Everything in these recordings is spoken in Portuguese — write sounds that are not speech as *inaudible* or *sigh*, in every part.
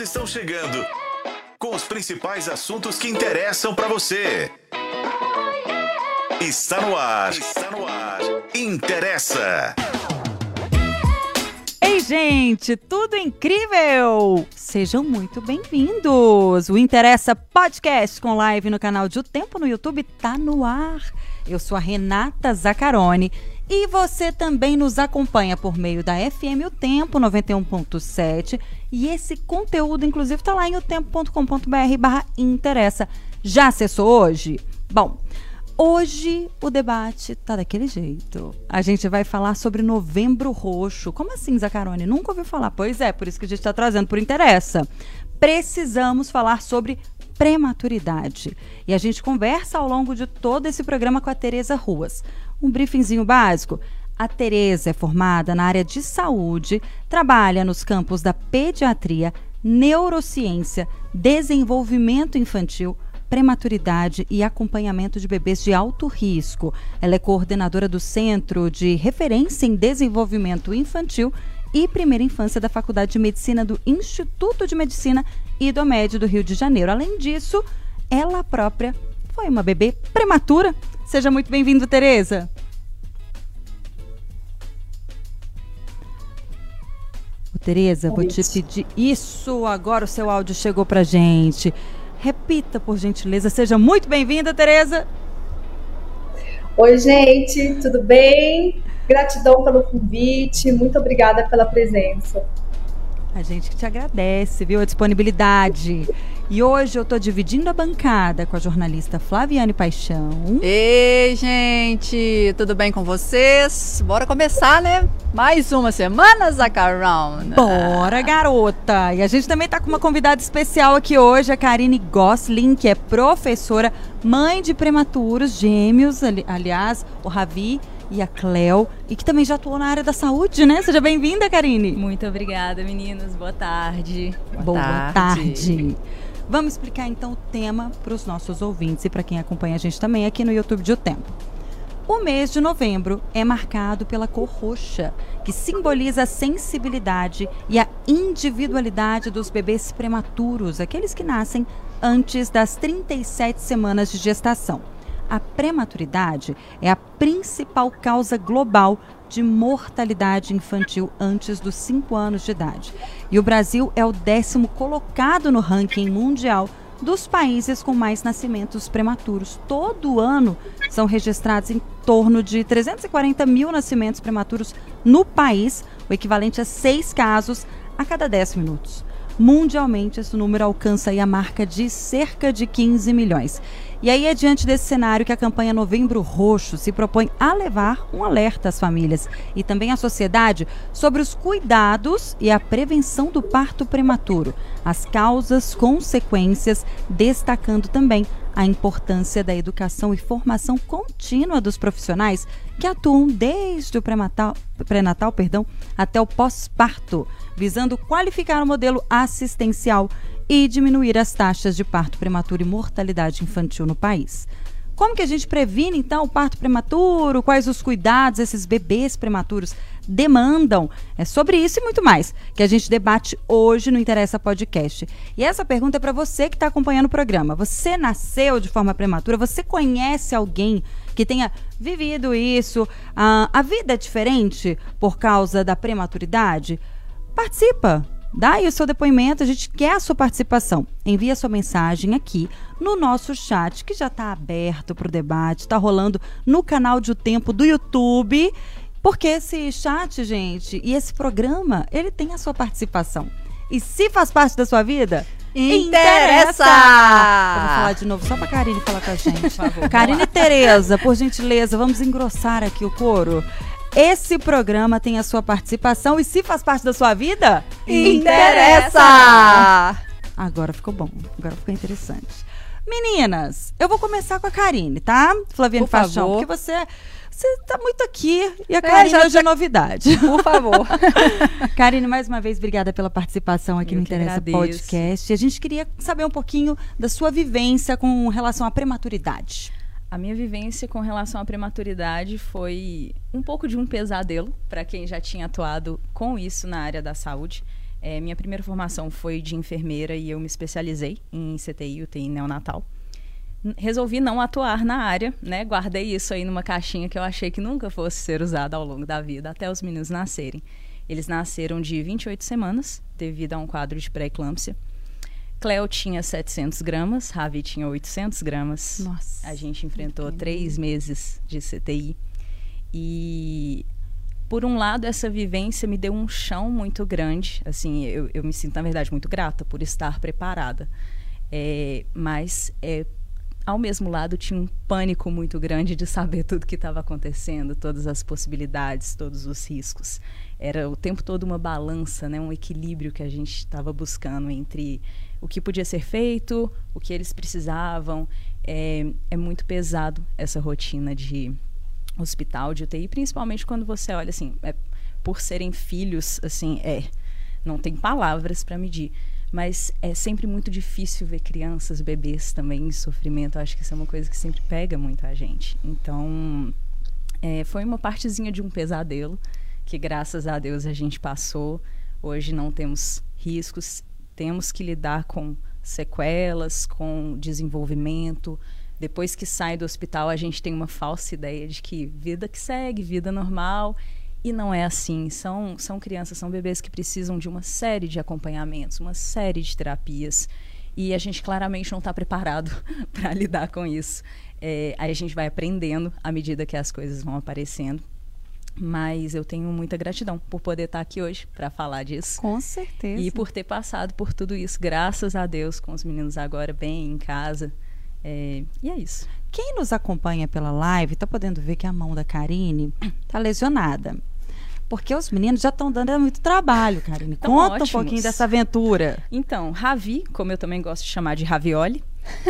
Estão chegando com os principais assuntos que interessam para você. Está no ar. Está no ar. Interessa. Ei, gente, tudo incrível! Sejam muito bem-vindos! O Interessa Podcast com live no canal de O Tempo no YouTube tá no ar. Eu sou a Renata Zacarone e você também nos acompanha por meio da FM O Tempo 91.7 e esse conteúdo, inclusive, está lá em otempo.com.br barra interessa. Já acessou hoje? Bom, hoje o debate tá daquele jeito. A gente vai falar sobre Novembro Roxo. Como assim, Zacarone? Nunca ouviu falar? Pois é, por isso que a gente está trazendo por interessa. Precisamos falar sobre prematuridade. E a gente conversa ao longo de todo esse programa com a Tereza Ruas. Um briefingzinho básico. A Tereza é formada na área de saúde, trabalha nos campos da pediatria, neurociência, desenvolvimento infantil, prematuridade e acompanhamento de bebês de alto risco. Ela é coordenadora do Centro de Referência em Desenvolvimento Infantil e Primeira Infância da Faculdade de Medicina do Instituto de Medicina e do Med do Rio de Janeiro. Além disso, ela própria foi uma bebê prematura. Seja muito bem-vindo, Tereza. Tereza, vou te pedir isso. Agora o seu áudio chegou pra gente. Repita, por gentileza. Seja muito bem-vinda, Tereza. Oi, gente, tudo bem? Gratidão pelo convite, muito obrigada pela presença. A gente que te agradece, viu, a disponibilidade. E hoje eu tô dividindo a bancada com a jornalista Flaviane Paixão. Ei, gente, tudo bem com vocês? Bora começar, né? Mais uma semana, Zacarão. Bora, garota! E a gente também tá com uma convidada especial aqui hoje, a Karine Gosling, que é professora, mãe de prematuros, gêmeos, ali, aliás, o Ravi e a Cleo, e que também já atuou na área da saúde, né? Seja bem-vinda, Karine. Muito obrigada, meninos. Boa tarde. Boa, Boa tarde. tarde. Vamos explicar então o tema para os nossos ouvintes e para quem acompanha a gente também aqui no YouTube de O Tempo. O mês de novembro é marcado pela cor roxa, que simboliza a sensibilidade e a individualidade dos bebês prematuros, aqueles que nascem antes das 37 semanas de gestação. A prematuridade é a principal causa global de mortalidade infantil antes dos 5 anos de idade. E o Brasil é o décimo colocado no ranking mundial dos países com mais nascimentos prematuros. Todo ano são registrados em torno de 340 mil nascimentos prematuros no país, o equivalente a seis casos a cada 10 minutos. Mundialmente, esse número alcança a marca de cerca de 15 milhões. E aí é diante desse cenário que a campanha Novembro Roxo se propõe a levar um alerta às famílias e também à sociedade sobre os cuidados e a prevenção do parto prematuro, as causas, consequências, destacando também a importância da educação e formação contínua dos profissionais que atuam desde o pré-natal, pré-natal perdão, até o pós-parto, visando qualificar o modelo assistencial e diminuir as taxas de parto prematuro e mortalidade infantil no país. Como que a gente previne, então, o parto prematuro? Quais os cuidados esses bebês prematuros demandam? É sobre isso e muito mais que a gente debate hoje no Interessa Podcast. E essa pergunta é para você que está acompanhando o programa. Você nasceu de forma prematura? Você conhece alguém que tenha vivido isso? Ah, a vida é diferente por causa da prematuridade? Participa! Dá aí o seu depoimento, a gente quer a sua participação. Envie a sua mensagem aqui no nosso chat, que já está aberto para o debate, está rolando no canal de O Tempo do YouTube. Porque esse chat, gente, e esse programa, ele tem a sua participação. E se faz parte da sua vida, Interessa! Eu vou falar de novo, só pra Karine falar com a *laughs* gente. Por favor, Karine e Tereza, por gentileza, vamos engrossar aqui o coro. Esse programa tem a sua participação e se faz parte da sua vida, interessa! Agora ficou bom, agora ficou interessante. Meninas, eu vou começar com a Karine, tá? Flaviane Por Paixão, favor. porque você você tá muito aqui e a é, Karine é, já, já... é novidade. Por favor. *laughs* Karine, mais uma vez, obrigada pela participação aqui eu no Interessa agradeço. Podcast. A gente queria saber um pouquinho da sua vivência com relação à prematuridade. A minha vivência com relação à prematuridade foi um pouco de um pesadelo para quem já tinha atuado com isso na área da saúde. É, minha primeira formação foi de enfermeira e eu me especializei em CTI, UTI neonatal. Resolvi não atuar na área, né? Guardei isso aí numa caixinha que eu achei que nunca fosse ser usada ao longo da vida, até os meninos nascerem. Eles nasceram de 28 semanas, devido a um quadro de pré-eclâmpsia. Cleo tinha 700 gramas, Ravi tinha 800 gramas. Nossa. A gente enfrentou três meses de CTI. E, por um lado, essa vivência me deu um chão muito grande. Assim, eu, eu me sinto, na verdade, muito grata por estar preparada. É, mas, é, ao mesmo lado, tinha um pânico muito grande de saber tudo que estava acontecendo, todas as possibilidades, todos os riscos. Era o tempo todo uma balança, né, um equilíbrio que a gente estava buscando entre o que podia ser feito, o que eles precisavam. É, é muito pesado essa rotina de hospital, de UTI, principalmente quando você olha assim, é, por serem filhos, assim, é, não tem palavras para medir. Mas é sempre muito difícil ver crianças, bebês também em sofrimento. Eu acho que isso é uma coisa que sempre pega muito a gente. Então, é, foi uma partezinha de um pesadelo que, graças a Deus, a gente passou. Hoje não temos riscos, temos que lidar com sequelas, com desenvolvimento. Depois que sai do hospital, a gente tem uma falsa ideia de que vida que segue, vida normal. E não é assim. São, são crianças, são bebês que precisam de uma série de acompanhamentos, uma série de terapias. E a gente claramente não está preparado *laughs* para lidar com isso. É, aí a gente vai aprendendo à medida que as coisas vão aparecendo. Mas eu tenho muita gratidão por poder estar aqui hoje para falar disso. Com certeza. E por ter passado por tudo isso, graças a Deus, com os meninos agora bem em casa. É, e é isso. Quem nos acompanha pela live tá podendo ver que a mão da Karine tá lesionada. Porque os meninos já estão dando muito trabalho, Karine. Tão Conta ótimos. um pouquinho dessa aventura. Então, Ravi, como eu também gosto de chamar de Ravioli,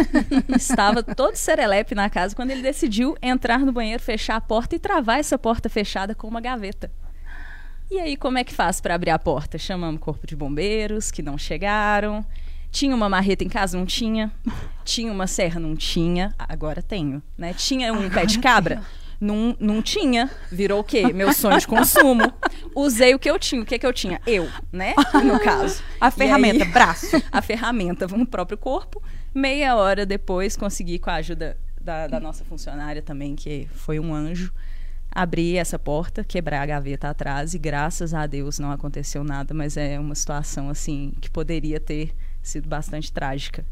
*laughs* estava todo serelepe na casa quando ele decidiu entrar no banheiro, fechar a porta e travar essa porta fechada com uma gaveta. E aí, como é que faz para abrir a porta? Chamamos o corpo de bombeiros, que não chegaram. Tinha uma marreta em casa? Não tinha. Tinha uma serra? Não tinha. Agora tenho. Né? Tinha um pé de cabra? Não, não tinha. Virou o quê? Meu sonho de consumo. Usei o que eu tinha. O que, que eu tinha? Eu, né? No caso. A ferramenta, aí- braço. *laughs* a ferramenta no próprio corpo. Meia hora depois, consegui, com a ajuda da, da nossa funcionária também, que foi um anjo, abrir essa porta, quebrar a gaveta atrás e graças a Deus não aconteceu nada, mas é uma situação assim que poderia ter sido bastante trágica.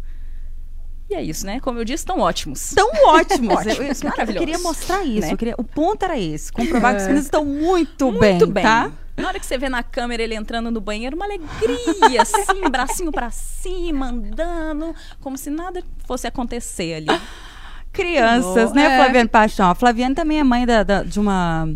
E é isso, né? Como eu disse, estão ótimos. Tão *laughs* ótimos. Ótimos, eu, eu- eu queria mostrar isso. né? eu queria- o ponto era esse. Comprovar que os meninos estão muito, Muito bem. tá? Na hora que você vê na câmera ele entrando no banheiro, uma alegria, assim, bracinho pra cima, andando, como se nada fosse acontecer ali. Crianças, Bom, né, é. Flaviane Paixão? A Flaviane também é mãe da- da- de uma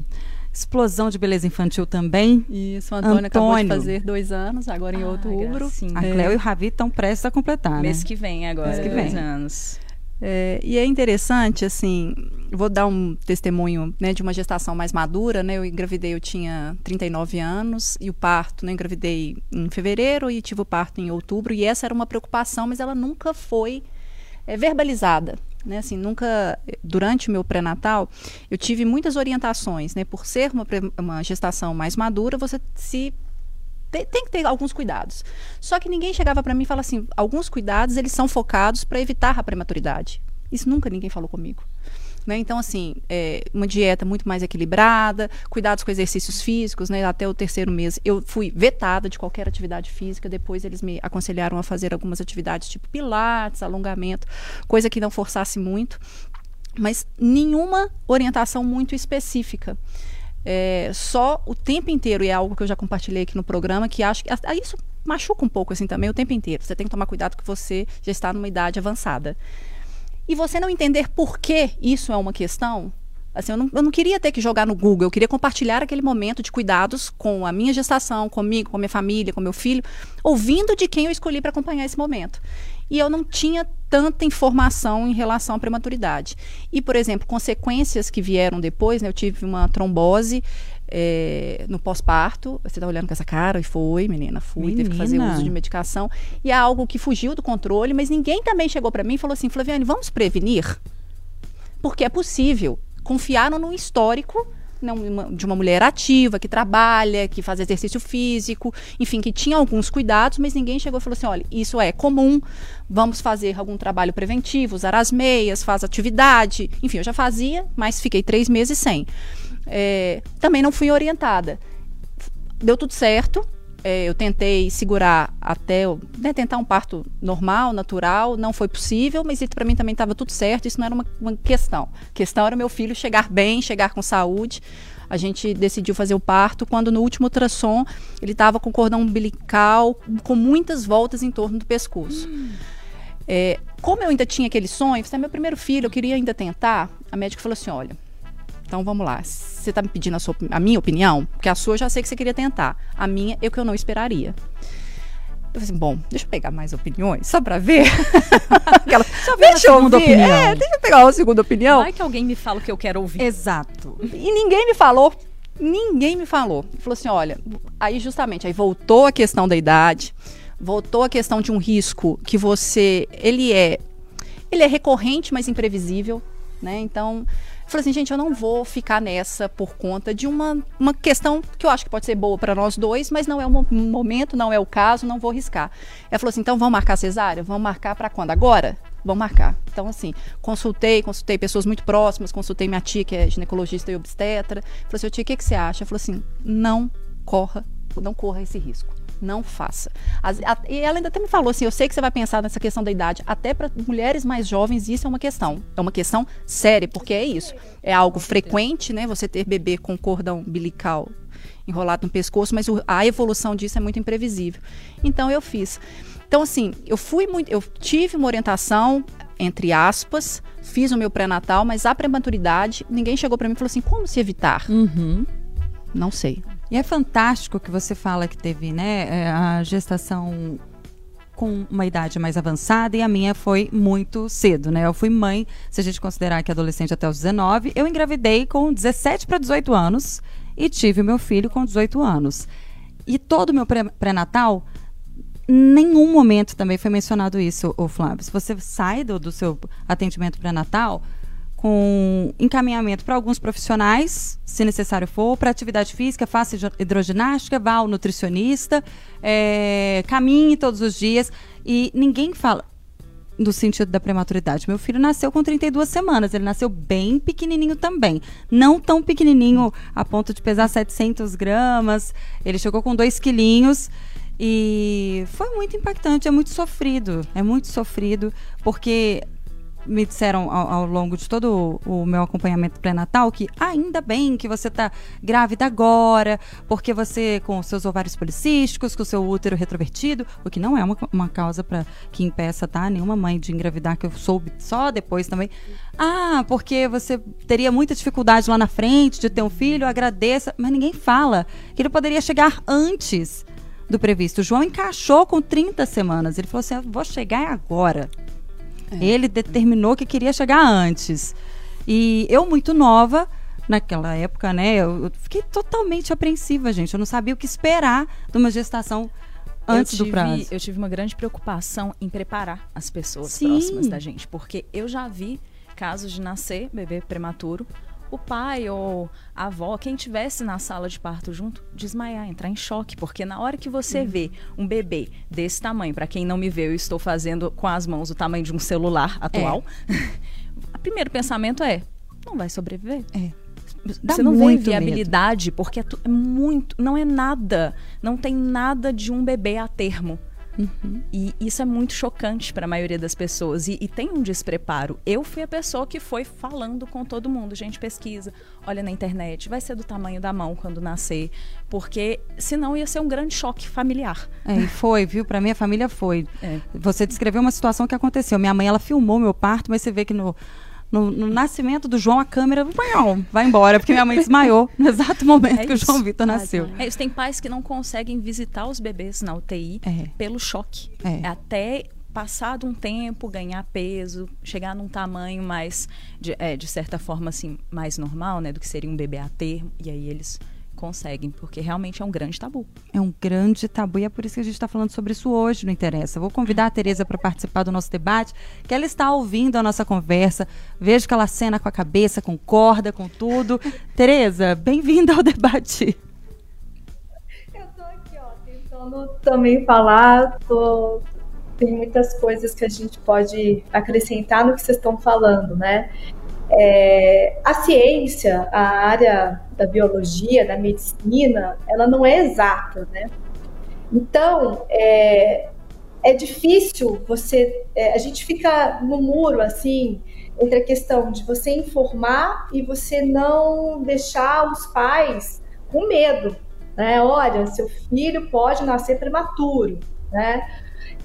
explosão de beleza infantil também. Isso, o Antônio, acabou de fazer dois anos, agora em Ai, outubro. gracinha. A Cleo e o Ravi estão prestes a completar, né? Mês que vem agora, Mês que dois vem. anos. É, e é interessante, assim, vou dar um testemunho né, de uma gestação mais madura, né? Eu engravidei, eu tinha 39 anos, e o parto, né? Eu engravidei em fevereiro e tive o parto em outubro, e essa era uma preocupação, mas ela nunca foi é, verbalizada. Né, assim, nunca, durante o meu pré-natal, eu tive muitas orientações, né? Por ser uma, uma gestação mais madura, você se tem, tem que ter alguns cuidados. Só que ninguém chegava para mim e falava assim, alguns cuidados eles são focados para evitar a prematuridade. Isso nunca ninguém falou comigo. Né? Então, assim, é, uma dieta muito mais equilibrada, cuidados com exercícios físicos, né? Até o terceiro mês eu fui vetada de qualquer atividade física. Depois eles me aconselharam a fazer algumas atividades tipo pilates, alongamento, coisa que não forçasse muito, mas nenhuma orientação muito específica. É, só o tempo inteiro, e é algo que eu já compartilhei aqui no programa, que acho que isso machuca um pouco assim também o tempo inteiro. Você tem que tomar cuidado que você já está numa idade avançada. E você não entender por que isso é uma questão, assim, eu não, eu não queria ter que jogar no Google, eu queria compartilhar aquele momento de cuidados com a minha gestação, comigo, com a minha família, com meu filho, ouvindo de quem eu escolhi para acompanhar esse momento. E eu não tinha tanta informação em relação à prematuridade. E, por exemplo, consequências que vieram depois, né, eu tive uma trombose eh, no pós-parto. Você está olhando com essa cara? E foi, menina, fui, teve que fazer Menina. uso de medicação. E é algo que fugiu do controle, mas ninguém também chegou para mim e falou assim: Flaviane, vamos prevenir? Porque é possível. Confiaram num histórico de uma mulher ativa, que trabalha, que faz exercício físico, enfim, que tinha alguns cuidados, mas ninguém chegou e falou assim: olha, isso é comum, vamos fazer algum trabalho preventivo, usar as meias, faz atividade. Enfim, eu já fazia, mas fiquei três meses sem. É, também não fui orientada. Deu tudo certo, é, eu tentei segurar até né, tentar um parto normal, natural, não foi possível, mas para mim também estava tudo certo, isso não era uma, uma, questão. A questão era meu filho chegar bem, chegar com saúde. A gente decidiu fazer o parto quando no último ultrassom ele estava com cordão umbilical com muitas voltas em torno do pescoço. Hum. É, como eu ainda tinha aquele sonho, você é meu primeiro filho, eu queria ainda tentar, a médica falou assim: olha, então vamos lá. Você está me pedindo a, sua, a minha opinião? Porque a sua eu já sei que você queria tentar. A minha é o que eu não esperaria. Eu falei assim, bom, deixa eu pegar mais opiniões, só pra ver. *laughs* Aquela, só ver deixa eu ouvir. Opinião. É, deixa eu pegar uma segunda opinião. Vai que alguém me fala o que eu quero ouvir. Exato. E ninguém me falou. Ninguém me falou. Falou assim, olha, aí justamente, aí voltou a questão da idade, voltou a questão de um risco que você, ele é, ele é recorrente, mas imprevisível, né? Então, Falei assim, gente, eu não vou ficar nessa por conta de uma, uma questão que eu acho que pode ser boa para nós dois, mas não é o momento, não é o caso, não vou riscar. Ela falou assim, então vamos marcar cesárea? Vamos marcar para quando? Agora? Vamos marcar. Então, assim, consultei, consultei pessoas muito próximas, consultei minha tia, que é ginecologista e obstetra. Falei assim, tia, o que, que você acha? Falou assim, não corra, não corra esse risco não faça. As, a, e ela ainda até me falou assim: eu sei que você vai pensar nessa questão da idade, até para mulheres mais jovens, isso é uma questão. É uma questão séria, porque é isso. É algo frequente, né? Você ter bebê com cordão umbilical enrolado no pescoço, mas o, a evolução disso é muito imprevisível. Então eu fiz. Então, assim, eu fui muito. Eu tive uma orientação, entre aspas, fiz o meu pré-natal, mas a prematuridade, ninguém chegou para mim e falou assim: como se evitar? Uhum. Não sei. E é fantástico que você fala que teve, né, é, a gestação com uma idade mais avançada e a minha foi muito cedo, né? Eu fui mãe, se a gente considerar que adolescente até os 19, eu engravidei com 17 para 18 anos e tive meu filho com 18 anos. E todo o meu pré-natal, nenhum momento também foi mencionado isso, o Flávio. Se você sai do, do seu atendimento pré-natal, com encaminhamento para alguns profissionais, se necessário for, para atividade física, faça hidroginástica, vá ao nutricionista, é, caminhe todos os dias. E ninguém fala no sentido da prematuridade. Meu filho nasceu com 32 semanas, ele nasceu bem pequenininho também. Não tão pequenininho a ponto de pesar 700 gramas, ele chegou com 2 quilinhos. E foi muito impactante, é muito sofrido. É muito sofrido, porque me disseram ao, ao, longo de todo o, o meu acompanhamento pré-natal que ainda bem que você está grávida agora, porque você, com seus ovários policísticos, com seu útero retrovertido, o que não é uma, uma causa para que impeça, tá? Nenhuma mãe de engravidar, que eu soube só depois também. Ah, porque você teria muita dificuldade lá na frente de ter um filho, agradeça. Mas ninguém fala que ele poderia chegar antes do previsto. O João encaixou com 30 semanas. Ele falou assim: vou chegar agora. É. Ele determinou que queria chegar antes. E eu, muito nova, naquela época, né, eu, eu fiquei totalmente apreensiva, gente. Eu não sabia o que esperar de uma gestação antes tive, do prazo. Eu tive uma grande preocupação em preparar as pessoas Sim. próximas da gente, porque eu já vi casos de nascer bebê prematuro o pai ou a avó, quem tivesse na sala de parto junto, desmaiar, entrar em choque, porque na hora que você uhum. vê um bebê desse tamanho, para quem não me vê, eu estou fazendo com as mãos o tamanho de um celular atual. É. *laughs* o primeiro pensamento é: não vai sobreviver. É. Dá você não vê viabilidade, medo. porque é, é muito, não é nada, não tem nada de um bebê a termo. Uhum. E isso é muito chocante para a maioria das pessoas. E, e, tem um despreparo. Eu fui a pessoa que foi falando com todo mundo. Gente, pesquisa, olha na internet, vai ser do tamanho da mão quando nascer. Porque senão ia ser um grande choque familiar. É, e foi, viu? Para minha família foi. É. Você descreveu uma situação que aconteceu. Minha mãe, ela filmou meu parto, mas você vê que no no, no, nascimento do João, a câmera vai embora, porque minha mãe desmaiou no exato momento é que o João Vitor nasceu. É isso. Tem pais que não conseguem visitar os bebês na UTI é. pelo choque. É. Até passado um tempo, ganhar peso, chegar num tamanho mais, de, é, de certa forma, assim, mais normal, né? Do que seria um bebê a termo. E aí eles conseguem, porque realmente é um grande tabu. É um grande tabu e é por isso que a gente está falando sobre isso hoje, não interessa. Vou convidar a Tereza para participar do nosso debate, que ela está ouvindo a nossa conversa. Vejo que ela cena com a cabeça, concorda com tudo. *laughs* Tereza, bem-vinda ao debate. Eu tô aqui, ó, tentando também falar, tô... tem muitas coisas que a gente pode acrescentar no que vocês estão falando, né? É, a ciência, a área da biologia, da medicina, ela não é exata, né? Então, é, é difícil você. É, a gente fica no muro, assim, entre a questão de você informar e você não deixar os pais com medo, né? Olha, seu filho pode nascer prematuro, né?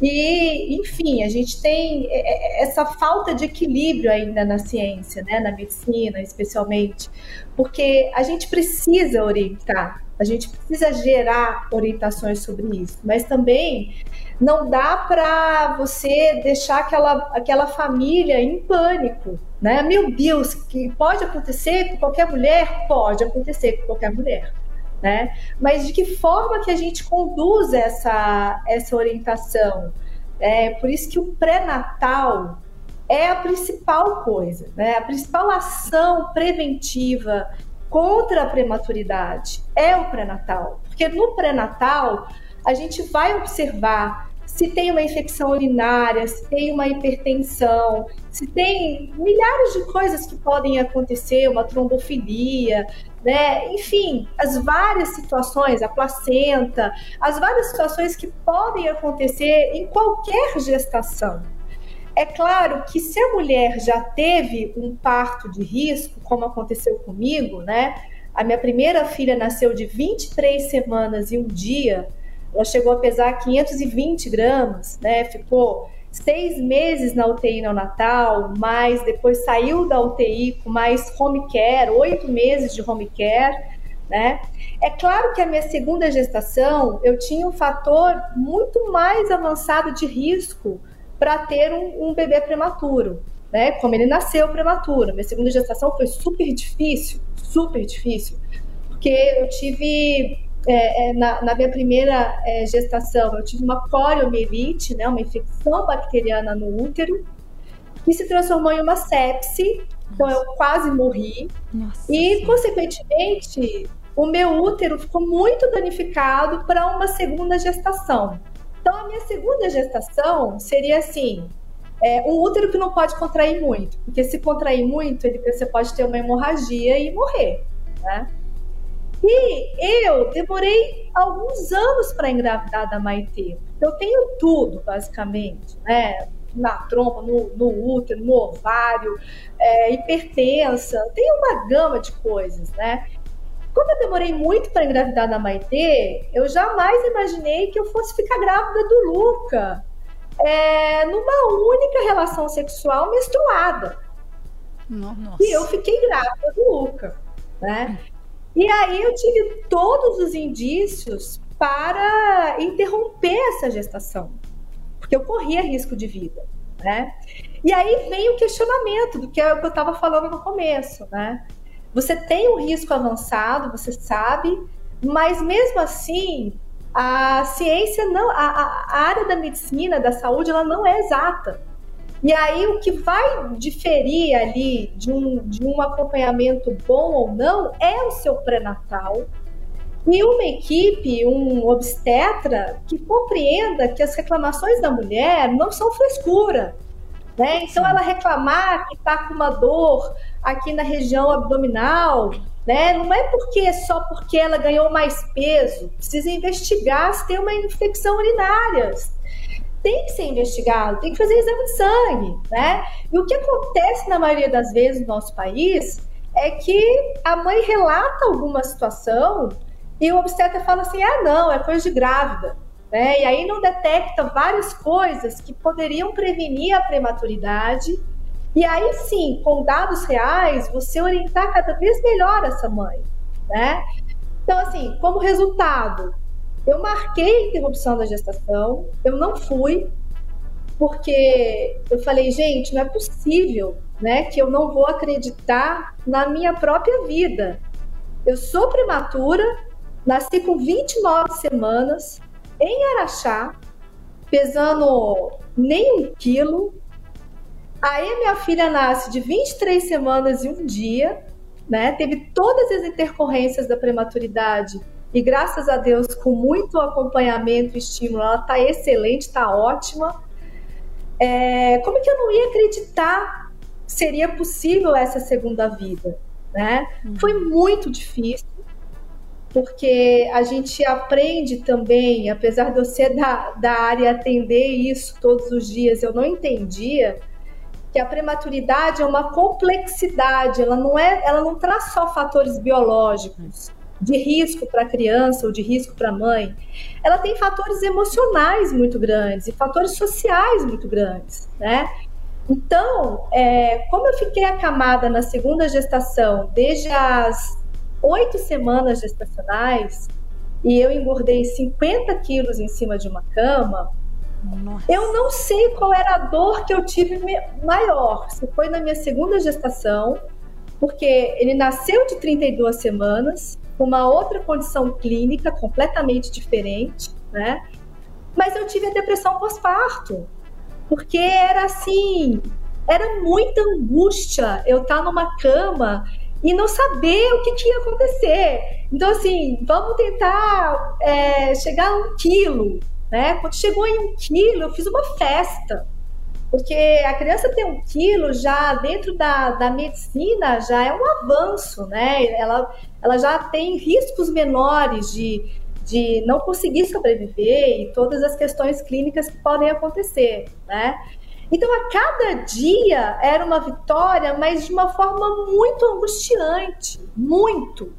E, enfim, a gente tem é, é, essa falta de equilíbrio ainda na ciência, né, na medicina especialmente, porque a gente precisa orientar, a gente precisa gerar orientações sobre isso, mas também não dá para você deixar aquela, aquela família em pânico, né? Meu Deus, que pode acontecer com qualquer mulher? Pode acontecer com qualquer mulher né? Mas de que forma que a gente conduz essa, essa orientação? É por isso que o pré-natal é a principal coisa, né? A principal ação preventiva contra a prematuridade é o pré-natal, porque no pré-natal a gente vai observar se tem uma infecção urinária, se tem uma hipertensão, se tem milhares de coisas que podem acontecer, uma trombofilia, né? Enfim, as várias situações, a placenta, as várias situações que podem acontecer em qualquer gestação. É claro que se a mulher já teve um parto de risco, como aconteceu comigo, né? A minha primeira filha nasceu de 23 semanas e um dia, ela chegou a pesar 520 gramas, né? Ficou seis meses na UTI neonatal, mas depois saiu da UTI com mais home care, oito meses de home care, né? É claro que a minha segunda gestação eu tinha um fator muito mais avançado de risco para ter um, um, bebê prematuro, né? Como ele nasceu prematuro, minha segunda gestação foi super difícil, super difícil, porque eu tive é, é, na, na, minha primeira é, gestação, eu tive uma coriomielite, né, uma infecção bacteriana no útero, que se transformou em uma sepse, então eu quase morri. Nossa, e, consequentemente, o meu útero ficou muito danificado para uma segunda gestação. Então, a minha segunda gestação seria assim: é, um útero que não pode contrair muito, porque se contrair muito, ele, você pode ter uma hemorragia e morrer, né? E eu demorei alguns anos para engravidar da Maitê. Eu tenho tudo, basicamente, né? Na trompa, no, no útero, no ovário, é, hipertensa, tem uma gama de coisas, né? Como eu demorei muito para engravidar da Maitê, eu jamais imaginei que eu fosse ficar grávida do Luca é, numa única relação sexual menstruada. Nossa. E eu fiquei grávida do Luca, né? E aí eu tive todos os indícios para interromper essa gestação, porque eu corria risco de vida, né? E aí vem o questionamento do que é eu estava falando no começo, né? Você tem um risco avançado, você sabe, mas mesmo assim a ciência não, a, a área da medicina, da saúde, ela não é exata. E aí o que vai diferir ali de um, de um acompanhamento bom ou não é o seu pré-natal. E uma equipe, um obstetra, que compreenda que as reclamações da mulher não são frescura. Né? Então, ela reclamar que está com uma dor aqui na região abdominal, né? não é porque é só porque ela ganhou mais peso. Precisa investigar se tem uma infecção urinária, tem que ser investigado, tem que fazer exame de sangue, né? E o que acontece na maioria das vezes no nosso país é que a mãe relata alguma situação e o obstetra fala assim: ah, não, é coisa de grávida. Né? E aí não detecta várias coisas que poderiam prevenir a prematuridade. E aí sim, com dados reais, você orientar cada vez melhor essa mãe. Né? Então, assim, como resultado, eu marquei a interrupção da gestação, eu não fui, porque eu falei, gente, não é possível né, que eu não vou acreditar na minha própria vida. Eu sou prematura Nasci com 29 semanas em Araxá, pesando nem um quilo. Aí minha filha nasce de 23 semanas e um dia, né? Teve todas as intercorrências da prematuridade e graças a Deus, com muito acompanhamento e estímulo, ela está excelente, está ótima. É, como que eu não ia acreditar que seria possível essa segunda vida? Né? Uhum. Foi muito difícil, porque a gente aprende também, apesar de eu ser da, da área atender isso todos os dias, eu não entendia que a prematuridade é uma complexidade, ela não é, ela não traz só fatores biológicos de risco para a criança ou de risco para a mãe, ela tem fatores emocionais muito grandes e fatores sociais muito grandes, né? Então, é, como eu fiquei acamada na segunda gestação, desde as oito semanas gestacionais, e eu engordei 50 quilos em cima de uma cama, Nossa. eu não sei qual era a dor que eu tive maior. Se foi na minha segunda gestação, porque ele nasceu de 32 semanas, uma outra condição clínica completamente diferente, né? Mas eu tive a depressão pós-parto, porque era assim, era muita angústia eu estar numa cama e não saber o que, que ia acontecer. Então, assim, vamos tentar é, chegar a um quilo, né? Quando chegou em um quilo, eu fiz uma festa. Porque a criança ter um quilo já dentro da, da medicina já é um avanço, né? Ela, ela já tem riscos menores de, de não conseguir sobreviver e todas as questões clínicas que podem acontecer, né? Então, a cada dia era uma vitória, mas de uma forma muito angustiante, muito.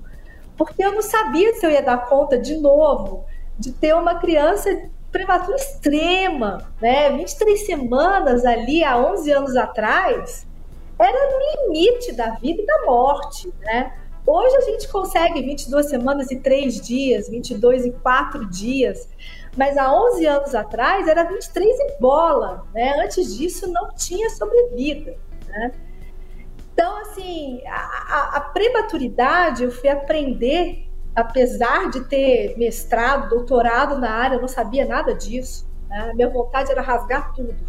Porque eu não sabia se eu ia dar conta de novo de ter uma criança prematura extrema, né? 23 semanas ali há 11 anos atrás era no limite da vida e da morte, né? Hoje a gente consegue 22 semanas e 3 dias, 22 e 4 dias, mas há 11 anos atrás era 23 e bola, né? Antes disso não tinha sobrevida, né? Então, assim, a, a, prematuridade eu fui aprender apesar de ter mestrado, doutorado na área, eu não sabia nada disso. Né? Minha vontade era rasgar tudo. *laughs*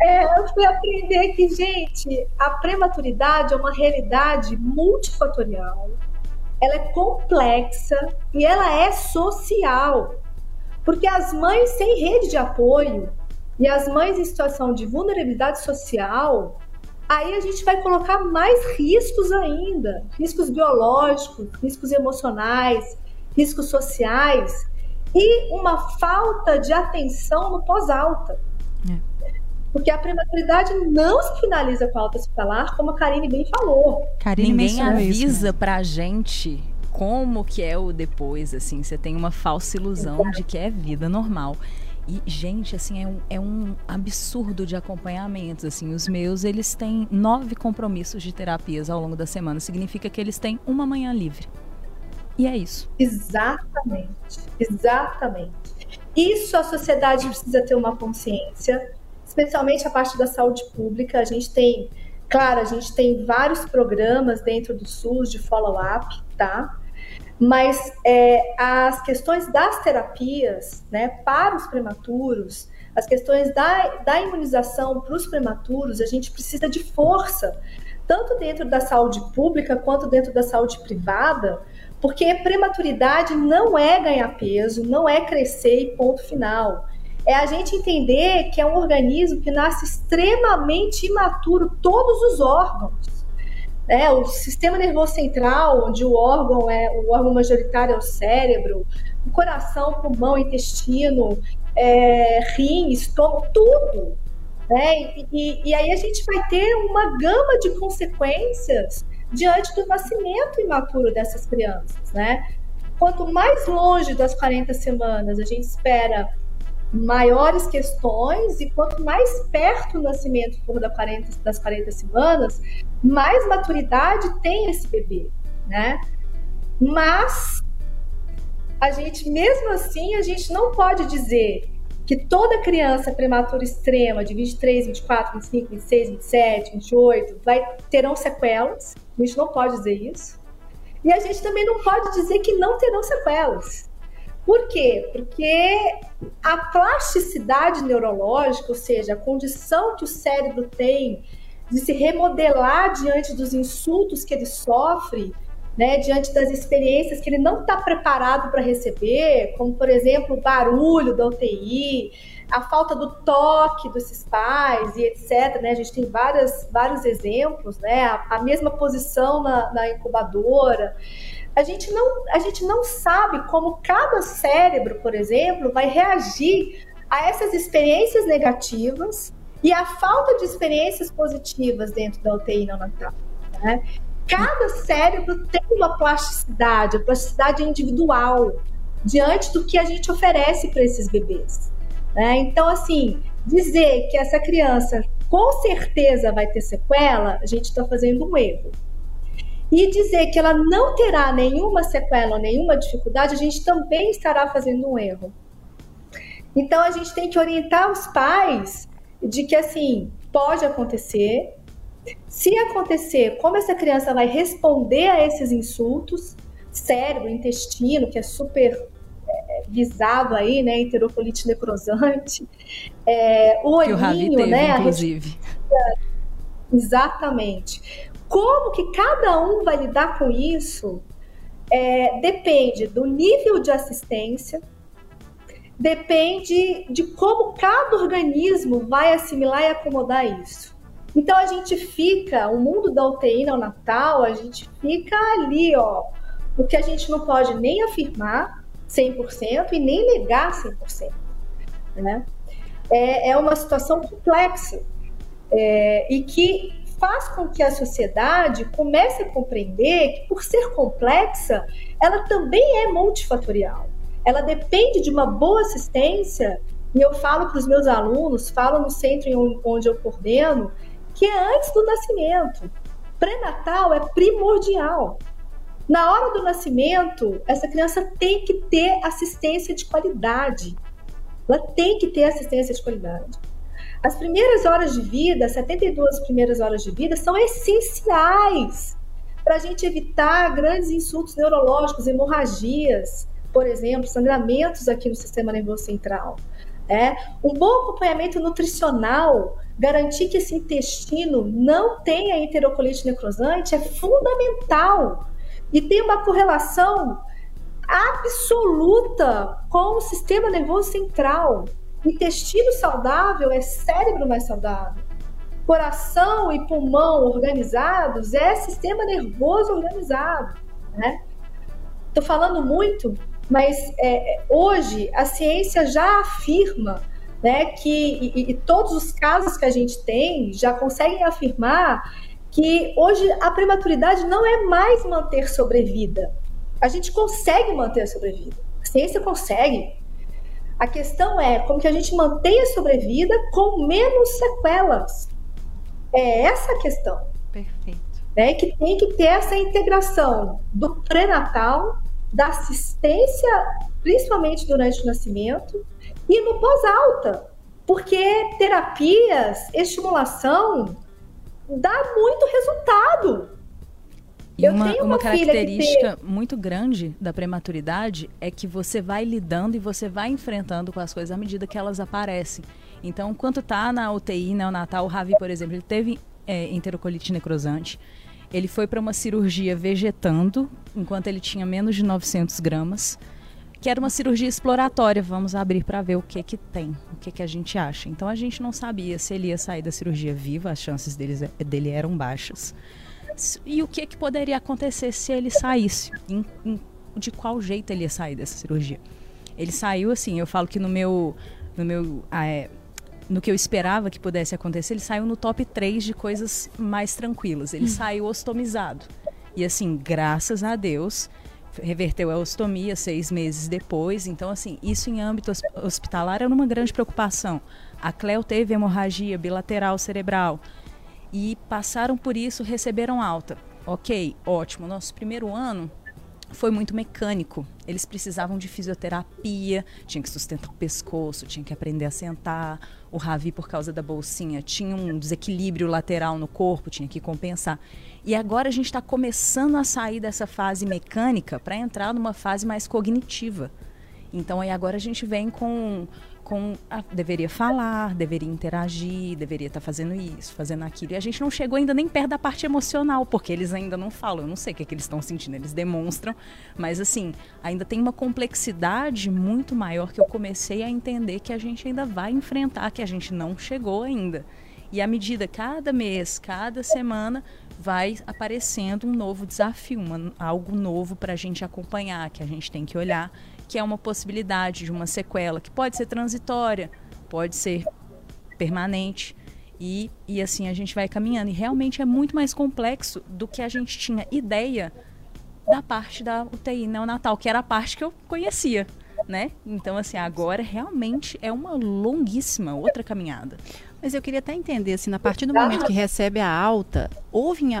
é, eu fui aprender que, gente, a prematuridade é uma realidade multifatorial, ela é complexa e ela é social. Porque as mães sem rede de apoio e as mães em situação de vulnerabilidade social, aí a gente vai colocar mais riscos ainda, riscos biológicos, riscos emocionais, riscos sociais e uma falta de atenção no pós-alta. Porque a prematuridade não se finaliza com a alta hospitalar, como a Karine bem falou. Karine Ninguém avisa isso, né? pra gente como que é o depois, assim, você tem uma falsa ilusão Exato. de que é vida normal. E, gente, assim, é um, é um absurdo de acompanhamentos. Assim, os meus, eles têm nove compromissos de terapias ao longo da semana. Significa que eles têm uma manhã livre. E é isso. Exatamente. Exatamente. Isso a sociedade precisa ter uma consciência, especialmente a parte da saúde pública. A gente tem, claro, a gente tem vários programas dentro do SUS de follow-up, tá? mas é, as questões das terapias né, para os prematuros, as questões da, da imunização para os prematuros, a gente precisa de força, tanto dentro da saúde pública quanto dentro da saúde privada, porque prematuridade não é ganhar peso, não é crescer e ponto final. É a gente entender que é um organismo que nasce extremamente imaturo, todos os órgãos. Né? O sistema nervoso central, onde o órgão é o órgão majoritário é o cérebro, o coração, pulmão, intestino, é, rim, estômago, tudo. Né? E, e aí a gente vai ter uma gama de consequências diante do nascimento imaturo dessas crianças, né? Quanto mais longe das 40 semanas a gente espera maiores questões e quanto mais perto o nascimento for da 40, das 40 semanas, mais maturidade tem esse bebê, né? Mas a gente, mesmo assim, a gente não pode dizer que toda criança prematura extrema de 23, 24, 25, 26, 27, 28 vai terão sequelas. A gente não pode dizer isso, E a gente também não pode dizer que não terão sequelas. Por quê? Porque a plasticidade neurológica, ou seja, a condição que o cérebro tem de se remodelar diante dos insultos que ele sofre, né, diante das experiências que ele não está preparado para receber, como por exemplo o barulho da UTI, a falta do toque desses pais e etc. Né? A gente tem várias, vários exemplos, né? a, a mesma posição na, na incubadora. A gente, não, a gente não sabe como cada cérebro, por exemplo, vai reagir a essas experiências negativas e a falta de experiências positivas dentro da UTI neonatal. Né? Cada cérebro tem uma plasticidade, a plasticidade individual diante do que a gente oferece para esses bebês. Né? Então, assim, dizer que essa criança com certeza vai ter sequela, a gente está fazendo um erro. E dizer que ela não terá nenhuma sequela, nenhuma dificuldade, a gente também estará fazendo um erro. Então, a gente tem que orientar os pais de que, assim, pode acontecer. Se acontecer, como essa criança vai responder a esses insultos, cérebro, intestino, que é super visado aí, né, enterocolite necrosante, é, o olhinho, que o Ravi teve, né, inclusive. Exatamente. Como que cada um vai lidar com isso é, depende do nível de assistência, depende de como cada organismo vai assimilar e acomodar isso. Então a gente fica, o mundo da UTI neonatal, a gente fica ali, ó, porque a gente não pode nem afirmar, 100% e nem negar 100%. Né? É, é uma situação complexa é, e que faz com que a sociedade comece a compreender que, por ser complexa, ela também é multifatorial. Ela depende de uma boa assistência, e eu falo para os meus alunos, falo no centro onde eu coordeno, que é antes do nascimento. Pré-natal é primordial. Na hora do nascimento, essa criança tem que ter assistência de qualidade. Ela tem que ter assistência de qualidade. As primeiras horas de vida, 72 primeiras horas de vida, são essenciais para a gente evitar grandes insultos neurológicos, hemorragias, por exemplo, sangramentos aqui no sistema nervoso central. É, um bom acompanhamento nutricional, garantir que esse intestino não tenha enterocolite necrosante é fundamental e tem uma correlação absoluta com o sistema nervoso central. Intestino saudável é cérebro mais saudável. Coração e pulmão organizados é sistema nervoso organizado, né? Tô falando muito, mas é, hoje a ciência já afirma né, que e, e, todos os casos que a gente tem já conseguem afirmar que hoje a prematuridade não é mais manter sobrevida. A gente consegue manter a sobrevida. A ciência consegue. A questão é como que a gente mantém a sobrevida com menos sequelas. É essa a questão. Perfeito. Né? Que tem que ter essa integração do pré-natal, da assistência, principalmente durante o nascimento, e no pós-alta. Porque terapias, estimulação, dá muito resultado. E uma, uma, uma característica tem... muito grande da prematuridade é que você vai lidando e você vai enfrentando com as coisas à medida que elas aparecem. Então, enquanto tá na UTI neonatal, o Ravi, por exemplo, ele teve é, enterocolite necrosante. Ele foi para uma cirurgia vegetando, enquanto ele tinha menos de 900 gramas que era uma cirurgia exploratória. Vamos abrir para ver o que que tem, o que que a gente acha. Então a gente não sabia se ele ia sair da cirurgia viva, as chances deles, dele eram baixas. E o que que poderia acontecer se ele saísse? Em, em, de qual jeito ele ia sair dessa cirurgia? Ele saiu assim, eu falo que no meu no meu ah, é, no que eu esperava que pudesse acontecer, ele saiu no top 3 de coisas mais tranquilas. Ele hum. saiu ostomizado. E assim, graças a Deus, reverteu a ostomia seis meses depois. Então, assim, isso em âmbito hospitalar era uma grande preocupação. A Cleo teve hemorragia bilateral cerebral e passaram por isso, receberam alta. Ok, ótimo. Nosso primeiro ano foi muito mecânico. Eles precisavam de fisioterapia, tinha que sustentar o pescoço, tinha que aprender a sentar. O Ravi, por causa da bolsinha, tinha um desequilíbrio lateral no corpo, tinha que compensar. E agora a gente está começando a sair dessa fase mecânica para entrar numa fase mais cognitiva. Então aí agora a gente vem com com ah, deveria falar, deveria interagir, deveria estar tá fazendo isso, fazendo aquilo. E a gente não chegou ainda nem perto da parte emocional, porque eles ainda não falam. Eu não sei o que, é que eles estão sentindo, eles demonstram, mas assim, ainda tem uma complexidade muito maior que eu comecei a entender que a gente ainda vai enfrentar, que a gente não chegou ainda. E à medida, cada mês, cada semana, vai aparecendo um novo desafio, uma, algo novo para a gente acompanhar, que a gente tem que olhar que é uma possibilidade de uma sequela que pode ser transitória, pode ser permanente. E, e assim a gente vai caminhando. E realmente é muito mais complexo do que a gente tinha ideia da parte da UTI neonatal, que era a parte que eu conhecia. Né? Então, assim, agora realmente é uma longuíssima outra caminhada. Mas eu queria até entender, assim, a partir do momento que recebe a alta, houve em,